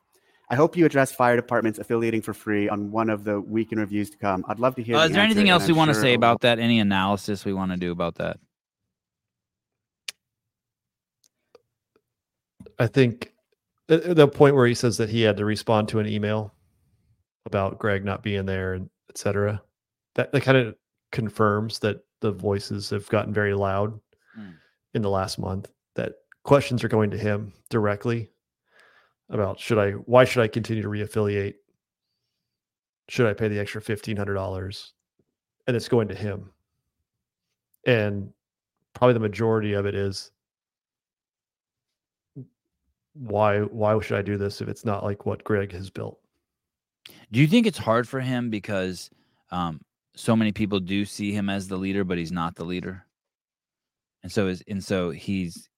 I hope you address fire departments affiliating for free on one of the weekend reviews to come. I'd love to hear. Uh, the is there anything else we want to sure say about that? Any analysis we want to do about that? I think the, the point where he says that he had to respond to an email about Greg not being there and et cetera, that, that kind of confirms that the voices have gotten very loud Mm. in the last month, that questions are going to him directly about should I, why should I continue to reaffiliate? Should I pay the extra $1,500? And it's going to him. And probably the majority of it is why why should I do this if it's not like what Greg has built? Do you think it's hard for him because um, so many people do see him as the leader, but he's not the leader, and so is and so he's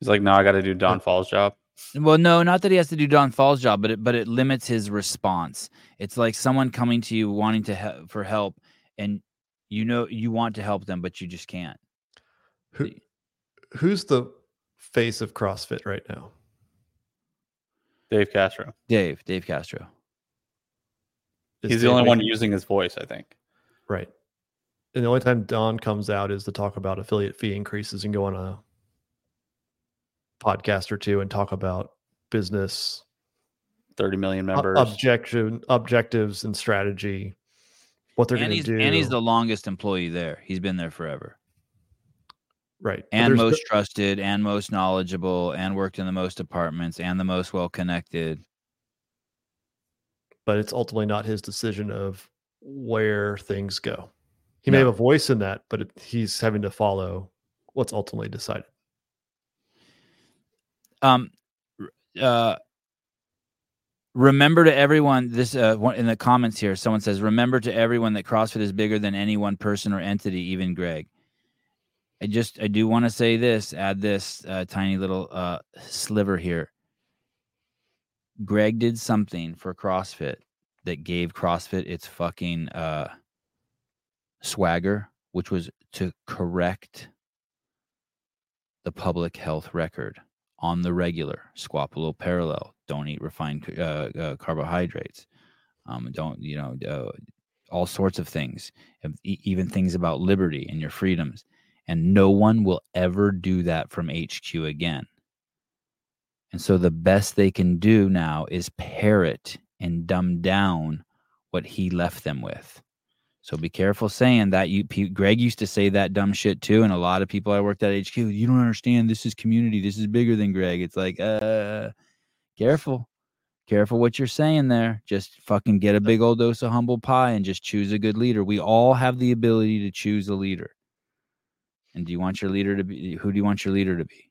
He's like, no, I got to do Don Faul's job. well, no, not that he has to do Don Faul's job, but it but it limits his response. It's like someone coming to you wanting to he- for help, and you know you want to help them, but you just can't. Who who's the face of CrossFit right now? Dave Castro. Dave, Dave Castro. Is He's the only one using his voice, I think. right. And the only time Don comes out is to talk about affiliate fee increases and go on a podcast or two and talk about business 30 million members. objection objectives and strategy, what they're going to do. and he's the longest employee there. He's been there forever. Right and most no- trusted and most knowledgeable and worked in the most departments and the most well connected but it's ultimately not his decision of where things go. He may have a voice in that, but it, he's having to follow what's ultimately decided. um uh remember to everyone this uh one- in the comments here someone says remember to everyone that crossfit is bigger than any one person or entity even greg i just i do want to say this add this uh, tiny little uh sliver here greg did something for crossfit that gave crossfit its fucking uh swagger which was to correct the public health record on the regular. Squat parallel. Don't eat refined uh, uh, carbohydrates. Um, don't you know uh, all sorts of things, even things about liberty and your freedoms. And no one will ever do that from HQ again. And so the best they can do now is parrot and dumb down what he left them with. So be careful saying that. You, P- Greg used to say that dumb shit too, and a lot of people I worked at HQ. You don't understand. This is community. This is bigger than Greg. It's like, uh, careful, careful what you're saying there. Just fucking get a big old dose of humble pie and just choose a good leader. We all have the ability to choose a leader. And do you want your leader to be? Who do you want your leader to be?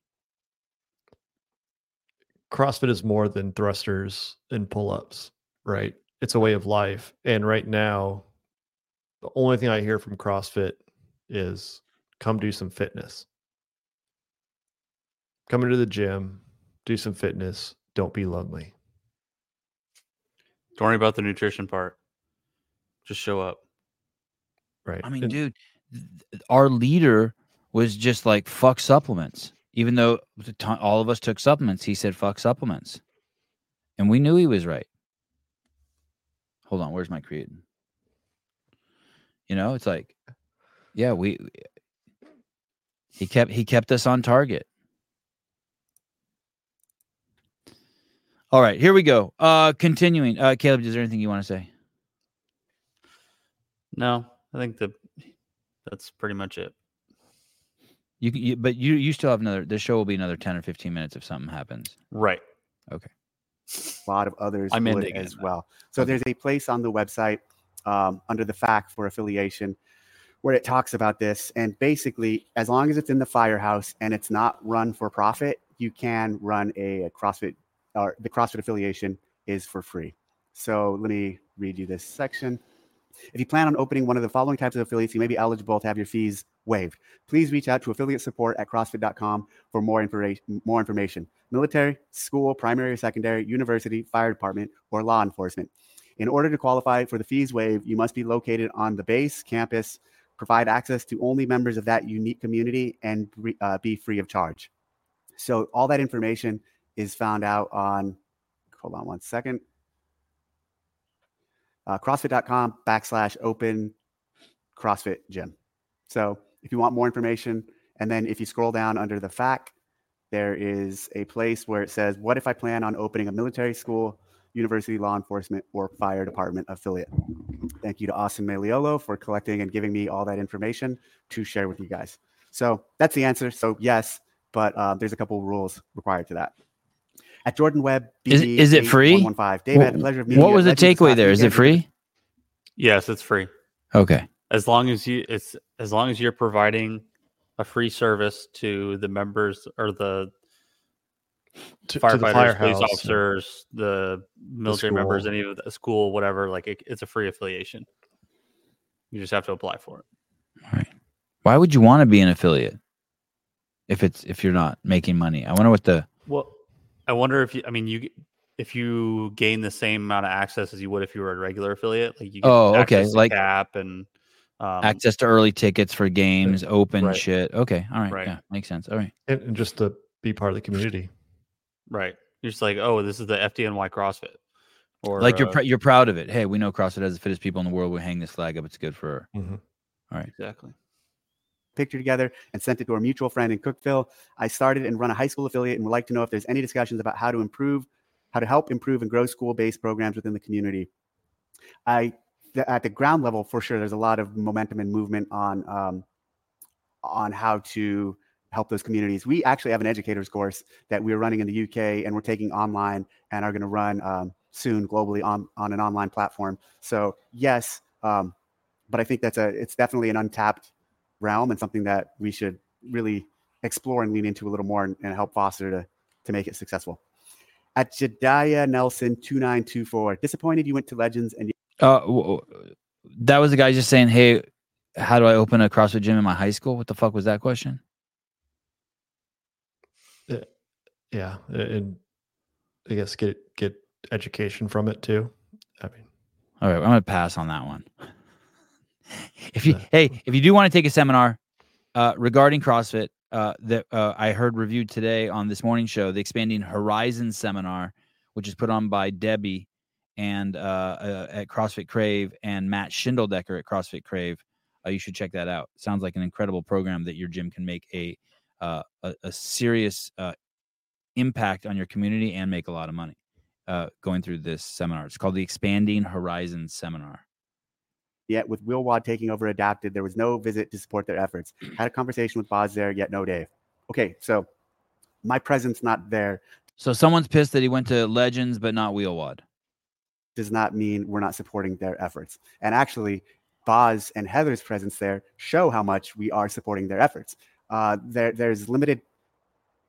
CrossFit is more than thrusters and pull ups. right? It's a way of life. And right now, the only thing I hear from CrossFit is come do some fitness. Come into the gym, do some fitness, don't be lonely. Don't worry about the nutrition part. Just show up. Right. I mean, And- dude, th- our leader was just like fuck supplements. Even though all of us took supplements, he said fuck supplements, and we knew he was right. Hold on, where's my creatine? You know, it's like, yeah, we. He kept he kept us on target. All right, here we go. Uh continuing. Uh Caleb, is there anything you want to say? No, I think the that's pretty much it. You, you but you you still have another the show will be another 10 or 15 minutes if something happens. Right. Okay. a lot of others I'm would ending it as well. So there's a place on the website um, under the fact for affiliation where it talks about this. And basically, as long as it's in the firehouse and it's not run for profit, you can run a, a CrossFit or the CrossFit affiliation is for free. So let me read you this section. If you plan on opening one of the following types of affiliates, you may be eligible to have your fees waived. Please reach out to affiliate support at CrossFit.com for more information. More information: military, school, primary or secondary, university, fire department, or law enforcement. In order to qualify for the fees waived, you must be located on the base campus, provide access to only members of that unique community, and uh, be free of charge. So all that information is found out on. Hold on one second uh, crossfit.com backslash open CrossFit gym. So if you want more information, and then if you scroll down under the FAQ, there is a place where it says, What if I plan on opening a military school, university, law enforcement, or fire department affiliate? Thank you to Austin Maliolo for collecting and giving me all that information to share with you guys. So that's the answer. So, yes, but uh, there's a couple rules required to that. At Jordan Webb, Is- is it free? 8115. Dave, I had the pleasure of meeting you. What was the takeaway there? Is it weekend. free? Yes, it's free. Okay. As long as you it's as long as you're providing a free service to the members or the to, to firefighters, the police officers, the military members, school. any of the school, whatever. Like it, it's a free affiliation. You just have to apply for it. All right. Why would you want to be an affiliate if it's if you're not making money? I wonder what the Well, I wonder if you. I mean, you if you gain the same amount of access as you would if you were a regular affiliate, like you get Oh, okay, access to like- cap and um, access to early tickets for games, open Right. shit. Okay. All right. Right. Yeah, makes sense. All right. and, and just to be part of the community. Right. You're just like, oh, this is the FDNY CrossFit. Or like you're uh, pr- you're proud of it. Hey, we know CrossFit has the fittest people in the world. We hang this flag up. It's good for. Mhm. All right. exactly. picture together and sent it to our mutual friend in Cookville. I started and run a high school affiliate and would like to know if there's any discussions about how to improve, how to help improve and grow school-based programs within the community. I the, at the ground level for sure, there's a lot of momentum and movement on um, on how to help those communities. We actually have an educators course that we're running in the UK and we're taking online and are going to run um, soon globally on on an online platform. So yes, um, but I think that's a it's definitely an untapped realm and something that we should really explore and lean into a little more and, and help foster to to make it successful. At Jediah Nelson two nine two four, disappointed you went to Legends and Uh, that was the guy just saying, "Hey, how do I open a CrossFit gym in my high school?" What the fuck was that question? Yeah, and I guess get get education from it too. I mean, All right, I'm gonna pass on that one. (laughs) If you Yeah. hey, if you do want to take a seminar uh, regarding CrossFit, uh, that uh, I heard reviewed today on this morning show, the Expanding Horizons seminar, which is put on by Debbie and uh, uh, at CrossFit Crave and Matt Schindeldecker at CrossFit Crave. Uh, you should check that out. Sounds like an incredible program that your gym can make a uh, a, a serious uh, impact on your community and make a lot of money uh, going through this seminar. It's called the Expanding Horizons Seminar. yet with Will Wad taking over Adapted, there was no visit to support their efforts. Had a conversation with Boz there, yet no Dave. Okay, so my presence not there So someone's pissed that he went to Legends but not WheelWOD. Does not mean we're not supporting their efforts. And actually, Boz and Heather's presence there show how much we are supporting their efforts. Uh, there, there's limited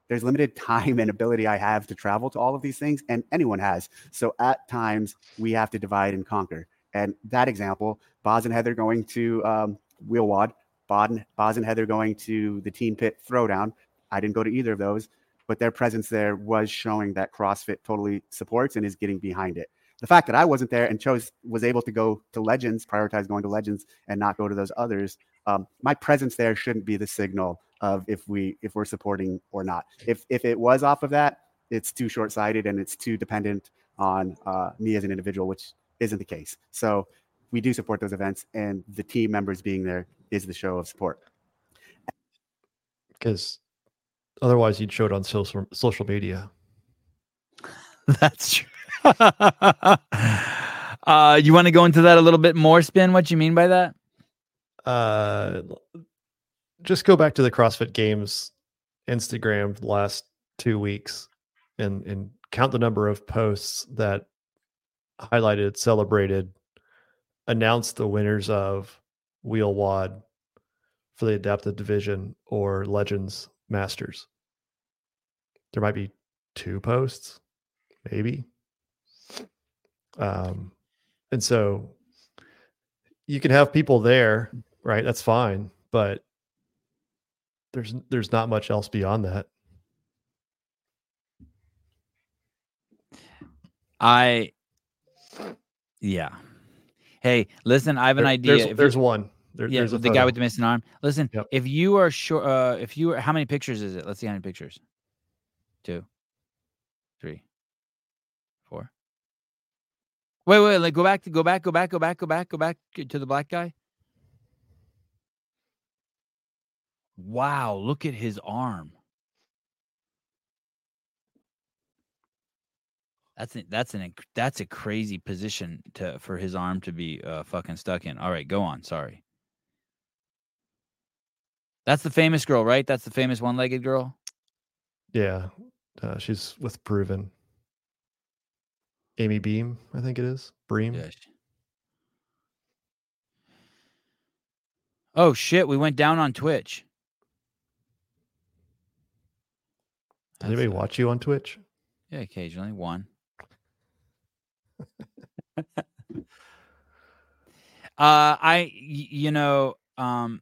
there's limited (laughs) time and ability I have to travel to all of these things, and anyone has. So at times we have to divide and conquer. And that example, Boz and Heather going to um, WheelWOD, Boz and Heather going to the Team Pit Throwdown. I didn't go to either of those, but their presence there was showing that CrossFit totally supports and is getting behind it. The fact that I wasn't there and chose was able to go to Legends, prioritize going to Legends, and not go to those others. Um, my presence there shouldn't be the signal of if we if we're supporting or not. If if it was off of that, it's too short sighted and it's too dependent on uh, me as an individual, which isn't the case. So we do support those events, and the team members being there is the show of support. Because otherwise, you'd show it on social social media. (laughs) That's true. (laughs) uh, you want to go into that a little bit more, Spin? What do you mean by that? Uh, just go back to the CrossFit Games Instagram last two weeks and and count the number of posts that highlighted, celebrated, announced the winners of Wheel WOD for the adaptive division or Legends Masters. There might be two posts, maybe. Um, and so you can have people there, right? That's fine, but there's there's not much else beyond that. I yeah. Hey, listen, I have an There- idea. There's, there's you- one. There, yeah, there's the guy with the missing arm. Listen, Yep. if you are sure, uh, if you are, how many pictures is it? Let's see how many pictures. Two, three, four. Wait, wait, like go back to go back, go back, go back, go back, go back to the black guy. Wow, look at his arm. That's a, that's an that's a crazy position to for his arm to be uh, fucking stuck in. All right, go on. Sorry. That's the famous girl, right? That's the famous one-legged girl. Yeah, uh, she's with Proven. Amy Beam, I think it is. Bream. Yeah. Oh shit, we went down on Twitch. Does anybody watch you on Twitch? Yeah, occasionally one. (laughs) uh, I, you know, um,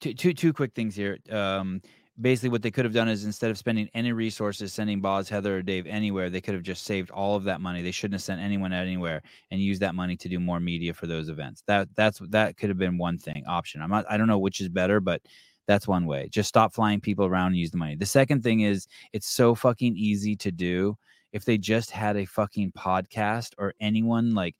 two, two, two quick things here. Um, basically, what they could have done is instead of spending any resources sending Boz, Heather, or Dave anywhere, they could have just saved all of that money. They shouldn't have sent anyone anywhere and used that money to do more media for those events. That that's that could have been one thing option. I'm not. I don't know which is better, but that's one way. Just stop flying people around and use the money. The second thing is it's so fucking easy to do. If they just had a fucking podcast or anyone like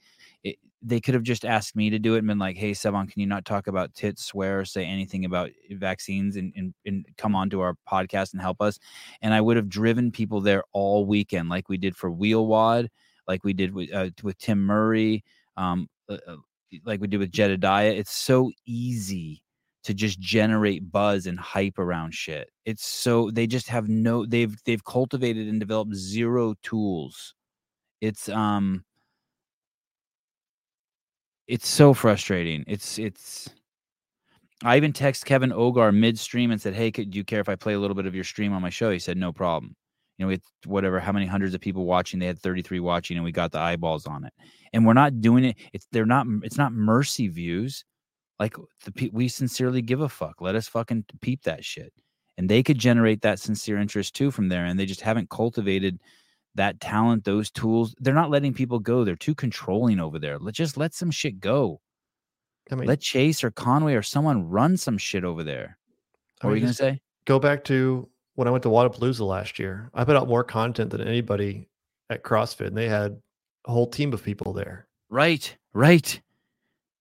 they could have just asked me to do it and been like, "Hey, Sevan, can you not talk about tits, swear, or say anything about vaccines, and, and and come on to our podcast and help us?" And I would have driven people there all weekend, like we did for WheelWOD, like we did with uh, with Tim Murray, um, uh, uh, like we did with Jedediah. It's so easy to just generate buzz and hype around shit. It's so they just have no they've they've cultivated and developed zero tools. It's um it's so frustrating. It's it's I even text Kevin Ogar midstream and said, "Hey, could do you care if I play a little bit of your stream on my show?" He said, "No problem." You know, with whatever, how many hundreds of people watching? They had 33 watching, and we got the eyeballs on it. And we're not doing it. It's they're not. It's not mercy views. Like the we sincerely give a fuck. Let us fucking peep that shit. And they could generate that sincere interest too from there. And they just haven't cultivated that talent, those tools. They're not letting people go. They're too controlling over there. Let just let some shit go. I mean, Let Chase or Conway or someone run some shit over there. I What were you gonna say? Go back to when I went to Wodapalooza last year. I put out more content than anybody at CrossFit, and they had a whole team of people there. Right, right,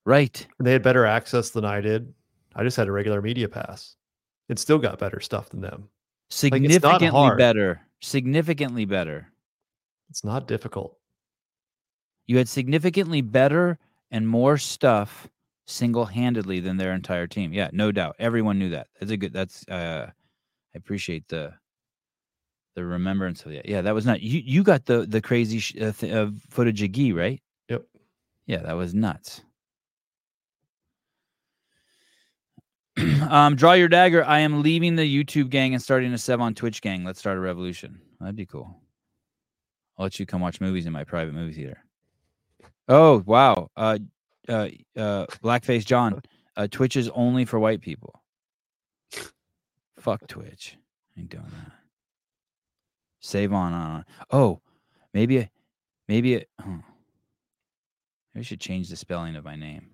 right. And they had better access than I did. I just had a regular media pass. It still got better stuff than them. Significantly hard. better. Significantly better. It's not difficult. You had significantly better and more stuff single-handedly than their entire team. Yeah, no doubt. Everyone knew that. That's a good. That's. uh I appreciate the the remembrance of that. Yeah, that was not you. You got the the crazy sh- uh, th- uh, footage of Gee, right? Yep. Yeah, that was nuts. um, draw your dagger. I am leaving the YouTube gang and starting a Sevan Twitch gang. Let's start a revolution. That'd be cool. I'll let you come watch movies in my private movie theater. Oh wow. Uh, uh, uh, Blackface John. Uh, Twitch is only for white people. Fuck Twitch. I ain't doing that. Save on on. on. Oh, maybe, a- maybe it. Huh. Maybe I should change the spelling of my name.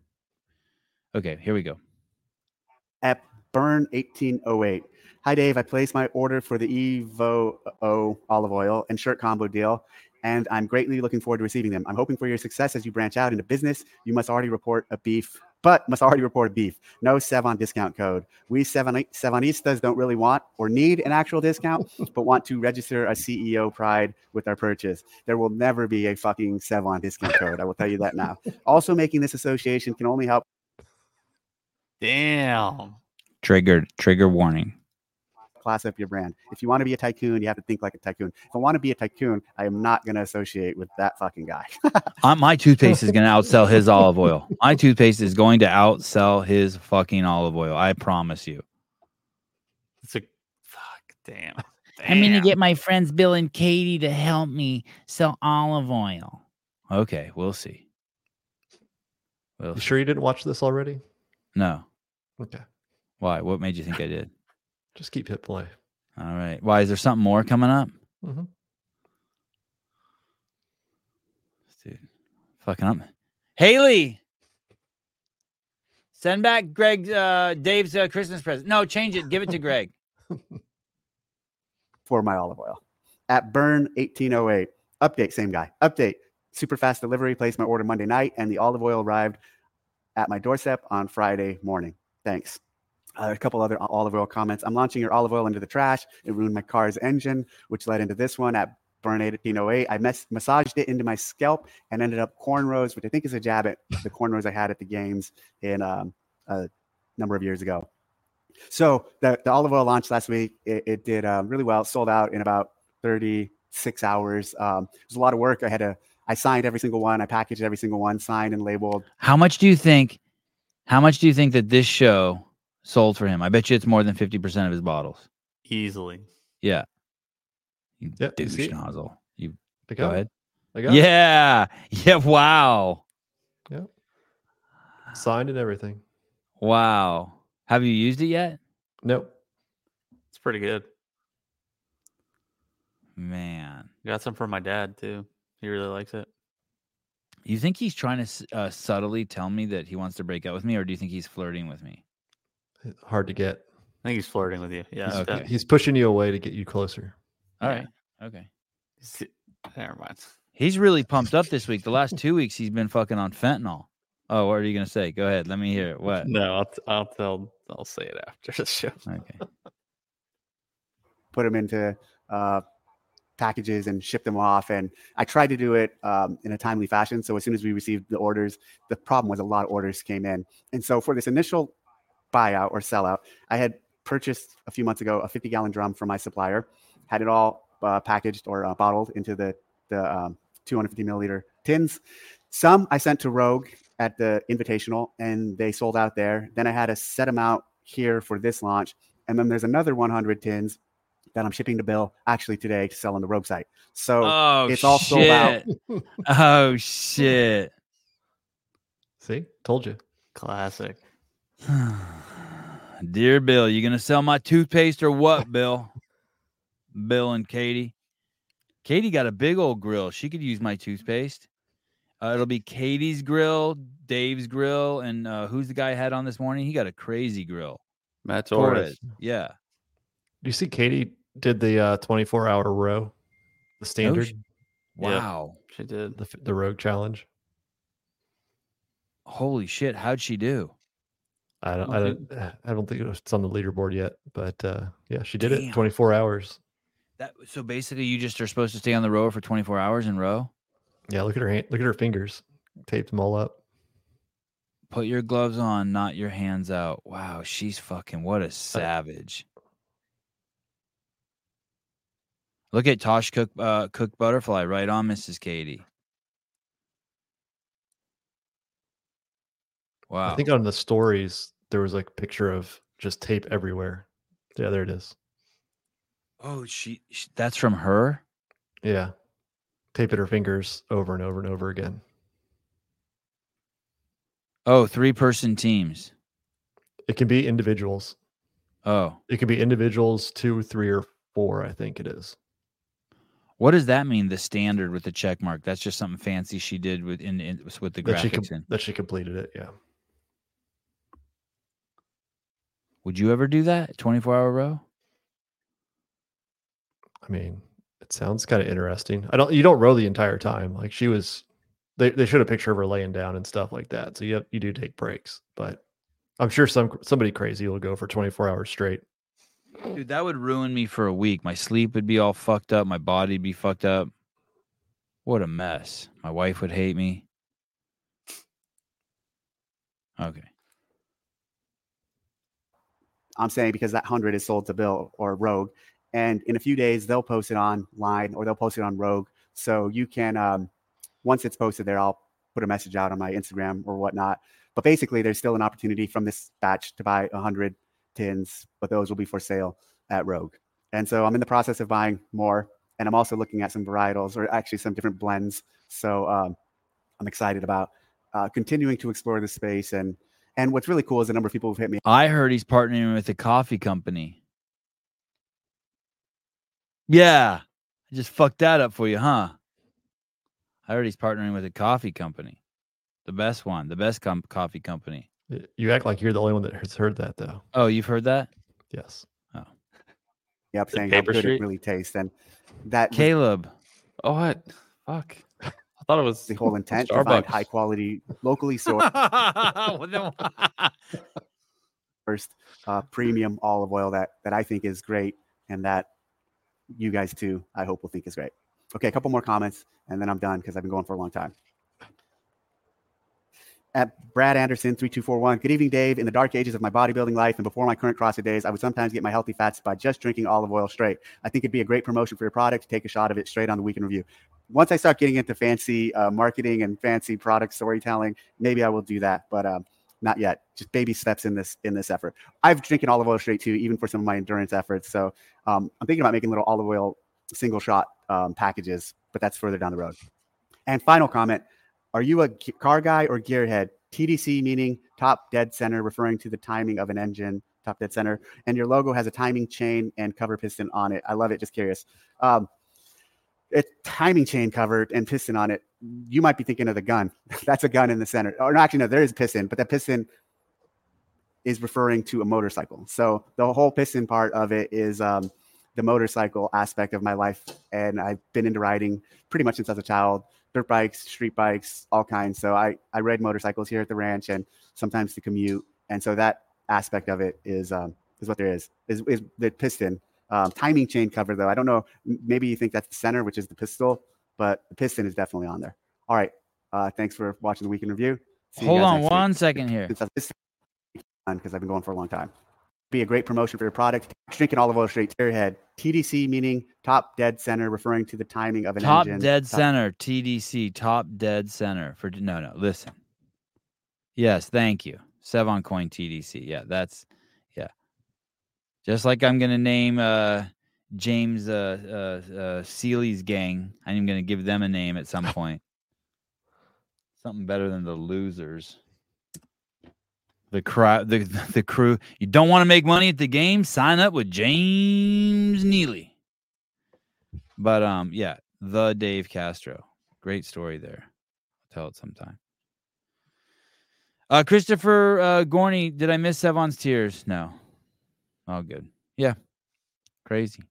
Okay, here we go. at Burn 1808. Hi, Dave. I placed my order for the Evo uh, O olive oil and shirt combo deal, and I'm greatly looking forward to receiving them. I'm hoping for your success as you branch out into business. You must already report a beef, but must already report a beef. No Sevan discount code. We Sevan, Sevanistas don't really want or need an actual discount, (laughs) but want to register a CEO pride with our purchase. There will never be a fucking Sevan discount code. I will tell you that now. Also, making this association can only help Damn. Triggered. Trigger warning. Class up your brand. If you want to be a tycoon, you have to think like a tycoon. If I want to be a tycoon, I am not going to associate with that fucking guy. (laughs) Uh, my toothpaste is going to outsell his olive oil. My toothpaste is going to outsell his fucking olive oil. I promise you. It's a fuck. Damn. I'm going to get my friends Bill and Katie to help me sell olive oil. Okay, we'll see. We'll You see. sure you didn't watch this already? No. Okay. Why? What made you think I did? Just keep hit play. All right. Why? Is there something more coming up? Mhm. Dude, fucking up. Haley, send back Greg, uh, Dave's uh, Christmas present. No, change it. Give it to Greg. (laughs) for my olive oil. At Burn 1808. Update, same guy. Update. Super fast delivery. Placed my order Monday night, and the olive oil arrived at my doorstep on Friday morning. Thanks. Uh, a couple other olive oil comments. I'm launching your olive oil into the trash. It ruined my car's engine, which led into this one at Burn 1808. I mes- massaged it into my scalp and ended up cornrows, which I think is a jab at the cornrows I had at the games in um, a number of years ago. So the, the olive oil launch last week. It, it did um, really well. Sold out in about 36 hours. Um, it was a lot of work. I had to. I signed every single one. I packaged every single one, signed and labeled. How much do you think? How much do you think that this show sold for him? I bet you it's more than fifty percent of his bottles. Easily. Yeah. You Yeah, douche see it? nozzle. You I go got it. ahead. I got it. Yeah. (laughs) Yeah. Wow. Yep. Signed and everything. Wow. Have you used it yet? Nope. It's pretty good. Man. Got some for my dad too. He really likes it. You think he's trying to uh, subtly tell me that he wants to break up with me, or do you think he's flirting with me? Hard to get. I think he's flirting with you. Yeah. He's, Okay. he's pushing you away to get you closer. All Yeah. right. Okay. He's- Never mind. He's really pumped up this week. The last two weeks, he's been fucking on fentanyl. Oh, what are you gonna say? Go ahead. Let me hear it. What? No, I'll, t- I'll tell. I'll say it after the show. Okay. put them into uh, packages and ship them off. And I tried to do it um, in a timely fashion. So as soon as we received the orders, the problem was a lot of orders came in. And so for this initial buyout or sellout, I had purchased a few months ago a 50 gallon drum from my supplier, had it all uh, packaged or uh, bottled into the, the um, 250 milliliter tins. Some I sent to Rogue at the Invitational and they sold out there. Then I had a set amount here for this launch. And then there's another 100 tins that I'm shipping to Bill actually today to sell on the Rogue site. So Oh, it's all sold out. Oh shit. See, told you. Classic. (sighs) Dear Bill, you gonna sell my toothpaste or what, (laughs) Bill? Bill and Katie. Katie got a big old grill. She could use my toothpaste. Uh, it'll be Katie's grill, Dave's grill, and uh, who's the guy I had on this morning? He got a crazy grill. Matt Torres. Torres. Yeah. Do you see Katie did the uh, 24 hour row, the standard, sh- Yeah. Wow. She did. the, the rogue challenge? Holy shit. How'd she do? I don't, I don't, (sighs) I don't think it's on the leaderboard yet, but uh, yeah, she did Damn. it 24 hours. That so basically you just are supposed to stay on the row for 24 hours in row? Yeah, look at her hand, look at her fingers, taped them all up. Put your gloves on, not your hands out. Wow, she's fucking what a savage. Look at Tosh Cook uh Cook Butterfly right on Mrs. Katie. Wow. I think on the stories there was like a picture of just tape everywhere. Yeah, there it is. Oh, she, she that's from her. Yeah. Tape Taping her fingers over and over and over again. Oh, three person teams. It can be individuals. Oh, It can be individuals, two, three, or four, I think it is. what does that mean? The standard with the check mark. That's just something fancy she did with in, in with the That she, graphics. com- in. that she completed it. Yeah. Would you ever do that? Twenty four hour row? I mean, it sounds kind of interesting. I don't you don't row the entire time. Like she was they, they showed a picture of her laying down and stuff like that. So you have, you do take breaks, but I'm sure some somebody crazy will go for 24 hours straight. Dude, that would ruin me for a week. My sleep would be all fucked up. My body'd be fucked up. What a mess. My wife would hate me. Okay. I'm saying because that hundred is sold to Bill or Rogue, and in a few days they'll post it online or they'll post it on Rogue. So you can, um, once it's posted there, I'll put a message out on my Instagram or whatnot. But basically, there's still an opportunity from this batch to buy 100 tins, but those will be for sale at Rogue. And so I'm in the process of buying more, and I'm also looking at some varietals or actually some different blends. So um, I'm excited about uh, continuing to explore the space. And and what's really cool is the number of people who've hit me I heard he's partnering with a coffee company. Yeah. I just fucked that up for you, huh? I heard he's partnering with a coffee company. The best one, the best com- coffee company. You act like you're the only one that has heard that though. Oh, you've heard that? Yes. Oh. Yep, The saying how Paper good Street? it really tastes, and that was Caleb. Oh, what? Fuck. I thought it was the whole (laughs) intent to find high quality, locally (laughs) sourced, (laughs) first uh, premium olive oil that that I think is great, and that you guys too, I hope will think is great. Okay, a couple more comments, and then I'm done because I've been going for a long time. At Brad Anderson three two four one. Good evening, Dave. In the dark ages of my bodybuilding life and before my current CrossFit days, I would sometimes get my healthy fats by just drinking olive oil straight. I think it'd be a great promotion for your product to take a shot of it straight on the weekend review. Once I start getting into fancy uh, marketing and fancy product storytelling, maybe I will do that, but um, not yet. Just baby steps in this in this effort. I've drinking olive oil straight too, even for some of my endurance efforts. So um, I'm thinking about making little olive oil single shot um, packages, but that's further down the road. And final comment: Are you a car guy or gearhead? TDC meaning top dead center, referring to the timing of an engine. Top dead center, and your logo has a timing chain and cover piston on it. I love it. Just curious. Um, timing chain covered and piston on it. You might be thinking of the gun. (laughs) That's a gun in the center. Or no, actually, no, there is a piston, but that piston is referring to a motorcycle. So the whole piston part of it is um, the motorcycle aspect of my life, and I've been into riding pretty much since I was a child. Dirt bikes, street bikes, all kinds. So I I ride motorcycles here at the ranch, and sometimes to commute. And so that aspect of it is um, is what there is is, is the piston. Um, timing chain cover though. I don't know. Maybe you think that's the center, which is the pistol, but the piston is definitely on there. All right. Uh, thanks for watching the weekend review. See you Hold guys on next week one second here. because I've been going for a long time. Be a great promotion for your product. Drinking olive oil straight to your head. TDC meaning top dead center, referring to the timing of an Top engine. dead Top- center, TDC, top dead center for no, no. Listen, yes, thank you, Sevan Coin TDC. Yeah, that's yeah. Just like I'm gonna name uh James uh uh, uh Seeley's gang. I'm gonna give them a name at some (laughs) point. Something better than the losers. The crowd, the the crew. You don't want to make money at the game? Sign up with James Neely. But um, yeah, the Dave Castro. Great story there. I'll tell it sometime. Uh Christopher uh Gorney, did I miss Sevan's tears? No. Oh good. Yeah. Crazy.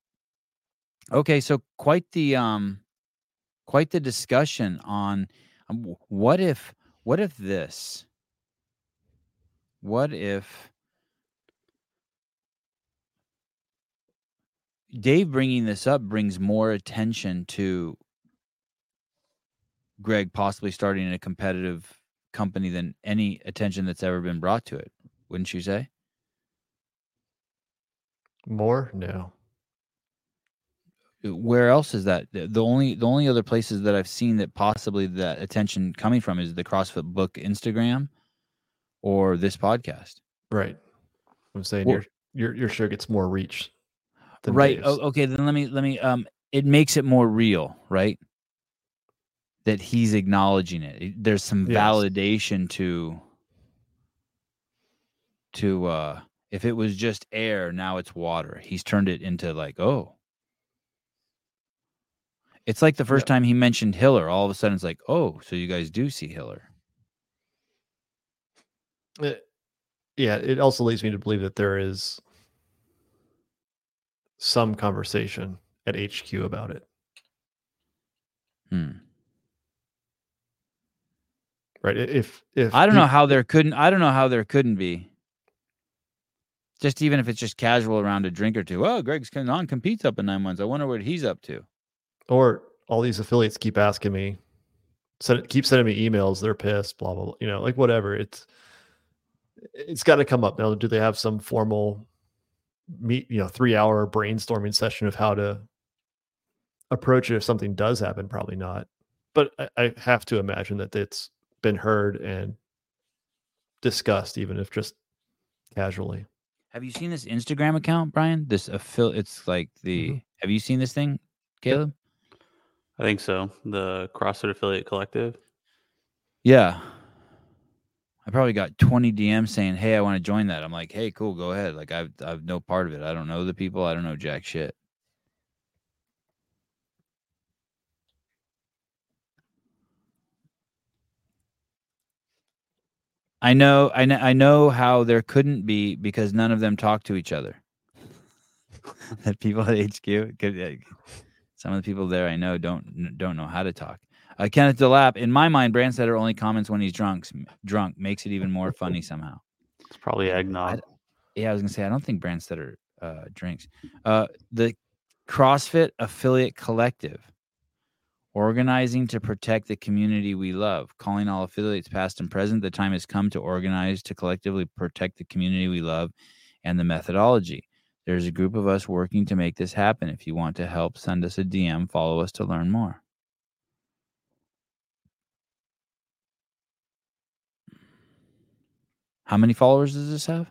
Okay, so quite the um quite the discussion on um, what if what if this what if Dave bringing this up brings more attention to Greg possibly starting a competitive company than any attention that's ever been brought to it. Wouldn't you say? More? No. Uh, Where else is that? The the only the only other places that I've seen that possibly that attention coming from is the CrossFit Book Instagram or this podcast. Right. I'm saying Well- your your your show gets more reach. right Dave's. o- okay then let me let me um it makes it more real right that he's acknowledging it there's some Yes. validation to to uh if it was just air now it's water he's turned it into like oh it's like the first time he mentioned hiller all of a sudden it's like oh so you guys do see hiller Uh, yeah, it also leads me to believe that there is some conversation at HQ about it. hmm. Right? If if I don't know how there couldn't. I don't know how there couldn't be. Just even if it's just casual around a drink or two. Oh, Greg's non competes up in nine months. I wonder what he's up to. or all these affiliates keep asking me, send keep sending me emails. They're pissed. Blah blah. blah you know, like whatever. It's it's got to come up now. Do they have some formal meet? You know, three hour brainstorming session of how to approach it if something does happen? Probably not. But I, I have to imagine that it's been heard and discussed, even if just casually. Have you seen this Instagram account, Brian? This affil It's like the. Mm-hmm. Have you seen this thing, Caleb? I think so. The CrossFit Affiliate Collective. Yeah. I probably got 20 DMs saying, "Hey, I want to join that." I'm like, "Hey, cool, go ahead." Like I've I've no part of it. I don't know the people. I don't know jack shit. I know, I know, I know how there couldn't be because none of them talk to each other. (laughs) that people at HQ, could, like, some of the people there I know don't don't know how to talk. Uh, Kenneth Delap, in my mind, Brandstetter only comments when he's drunk. Drunk makes it even more funny somehow. It's probably eggnog. Yeah, I was gonna say I don't think Brandstetter uh, drinks. Uh, the CrossFit Affiliate Collective, organizing to protect the community we love, calling all affiliates past and present. The time has come to organize to collectively protect the community we love, and the methodology. There's a group of us working to make this happen. If you want to help, send us a DM. Follow us to learn more. How many followers does this have?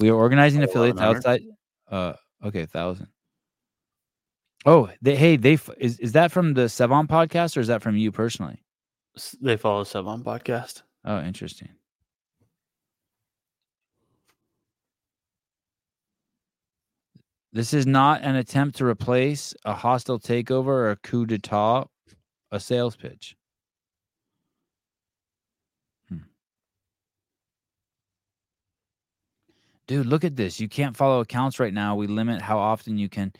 We are organizing affiliates outside. Uh, okay, thousand. Oh, they, hey, they is is that from the Sevan podcast or is that from you personally? They follow Sevan podcast. Oh, interesting. This is not an attempt to replace a hostile takeover or a coup d'etat, a sales pitch. Dude, look at this. You can't follow accounts right now. We limit how often you can.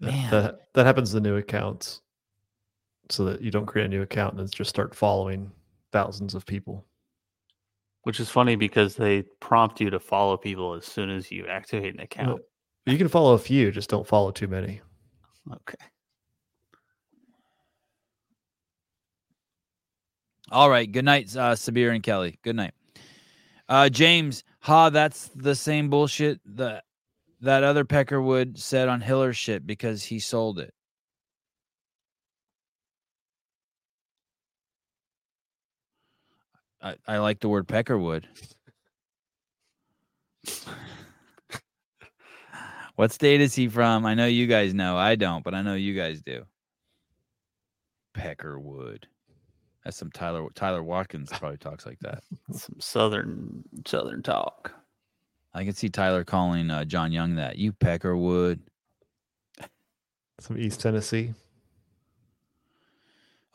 That- Man, That that happens to new accounts, so that you don't create a new account and just start following thousands of people. Which is funny because they prompt you to follow people as soon as you activate an account. You can follow a few, just don't follow too many. Okay. All right. Good night, uh, Sabir and Kelly. Good night. Uh, James, ha, that's the same bullshit that that other Peckerwood said on Hiller shit because he sold it. I, I like the word Peckerwood. (laughs) what state is he from? I know you guys know. I don't, but I know you guys do. Peckerwood. That's some Tyler Tyler Watkins probably talks like that. (laughs) Some southern southern talk. I can see Tyler calling uh, John Young that you Peckerwood. Some East Tennessee.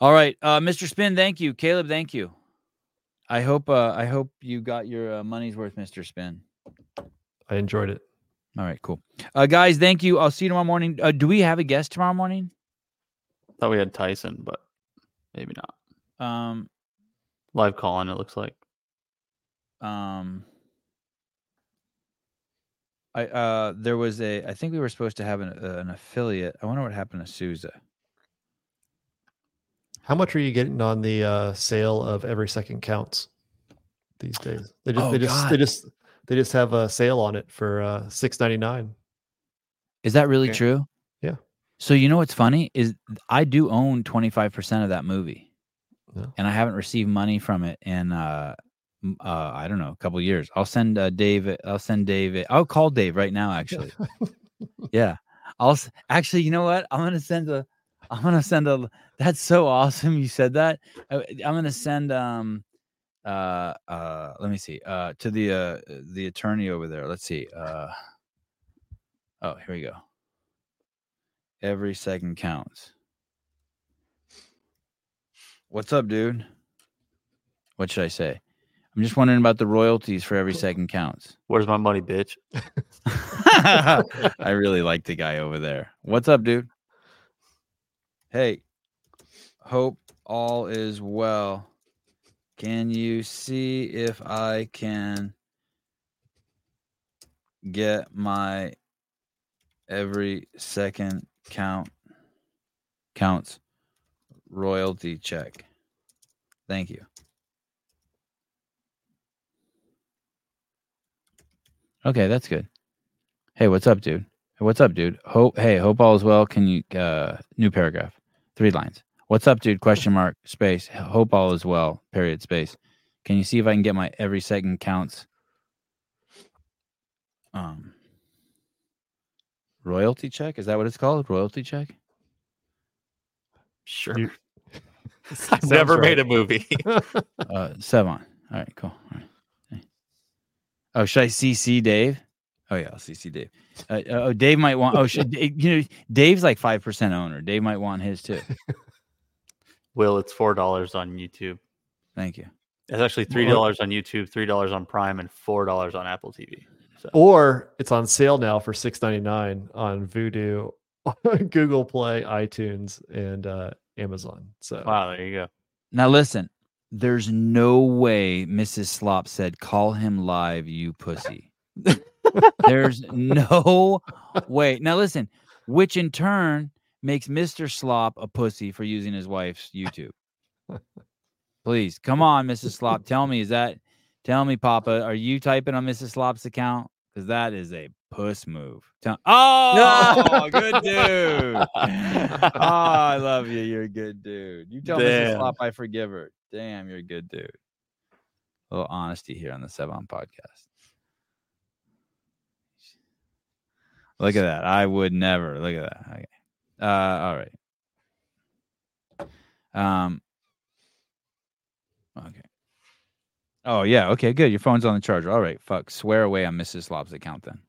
All right, uh, Mr. Spin, thank you. Caleb, thank you. I hope uh, I hope you got your uh, money's worth, Mr. Spin. I enjoyed it. All right, cool. Uh, guys, thank you. I'll see you tomorrow morning. Uh, do we have a guest tomorrow morning? Thought we had Tyson, but maybe not. Um, Live call in, it looks like. um, I uh, there was a. I think we were supposed to have an uh, an affiliate. I wonder what happened to Souza. How much are you getting on the uh, sale of every second counts these days? They just Oh, they just they just they just have a sale on it for uh, six ninety nine. Is that really Okay. true? Yeah. So you know what's funny is I do own 25% of that movie. Yeah. And I haven't received money from it in uh, uh I don't know, a couple years. I'll send uh, Dave. I'll send Dave. I'll call Dave right now. (laughs) Actually, yeah. I'll actually. You know what? I'm gonna send a. (laughs) I'm gonna send a. That's so awesome. You said that. I, I'm gonna send um, uh, uh. Let me see. Uh, to the uh the attorney over there. Let's see. Uh. Oh, here we go. Every second counts. What's up, dude? What should I say? I'm just wondering about the royalties for every second counts. Where's my money, bitch? (laughs) I really like the guy over there. What's up, dude? Hey, hope all is well. Can you see if I can get my every second count counts royalty check? Thank you. Okay, that's good. Hey, what's up, dude? What's up, dude? Hope hey, hope all is well. Can you uh new paragraph. Three lines. What's up, dude? Question mark space. Hope all is well. Period space. Can you see if I can get my every second counts um royalty check? Is that what it's called? Royalty check? Sure. You- (laughs) I've Sounds never right. made a movie. (laughs) (laughs) Uh seven. All right, cool. All right. Oh, should I CC Dave? Oh yeah, I'll CC Dave. Uh, oh, Dave might want. Oh, should you know? Dave's like five percent owner. Dave might want his too. Will, it's four dollars on YouTube. Thank you. It's actually three dollars on YouTube, three dollars on Prime, and four dollars on Apple TV. So Or it's on sale now for six ninety nine on Vudu, Google Play, iTunes, and uh, Amazon. So wow, there you go. Now listen, there's no way Mrs. Slop said, "Call him live, you pussy." (laughs) there's no way. Now listen, which in turn makes Mr. Slop a pussy for using his wife's YouTube. (laughs) Please, come on, Mrs. Slop. Tell me, is that? Tell me, Papa, are you typing on Mrs. Slop's account? Because that is a puss move. Tell- oh, good dude. (laughs) oh, I love you. You're a good dude. You tell Mrs. Damn. Slop I forgive her. Damn, you're a good dude. A little honesty here on the Sevan podcast. Look at that. I would never. Look at that. Okay. Uh, all right. Um. Okay. Oh yeah. Okay. Good. Your phone's on the charger. All right. Fuck. Swear away on Mrs. Slop's account then.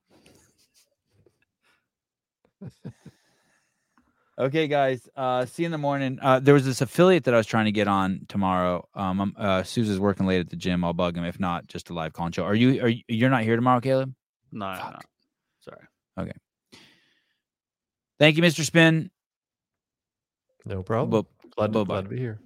Okay, guys. Uh, see you in the morning. Uh, there was this affiliate that I was trying to get on tomorrow. Um, I'm, uh, Susan's working late at the gym. I'll bug him. If not, just a live call show. Are you? Are you? You're not here tomorrow, Caleb? No, no, no. Fuck. sorry. Okay. Thank you, Mr. Spin. no problem. Well, glad, to, glad to be here.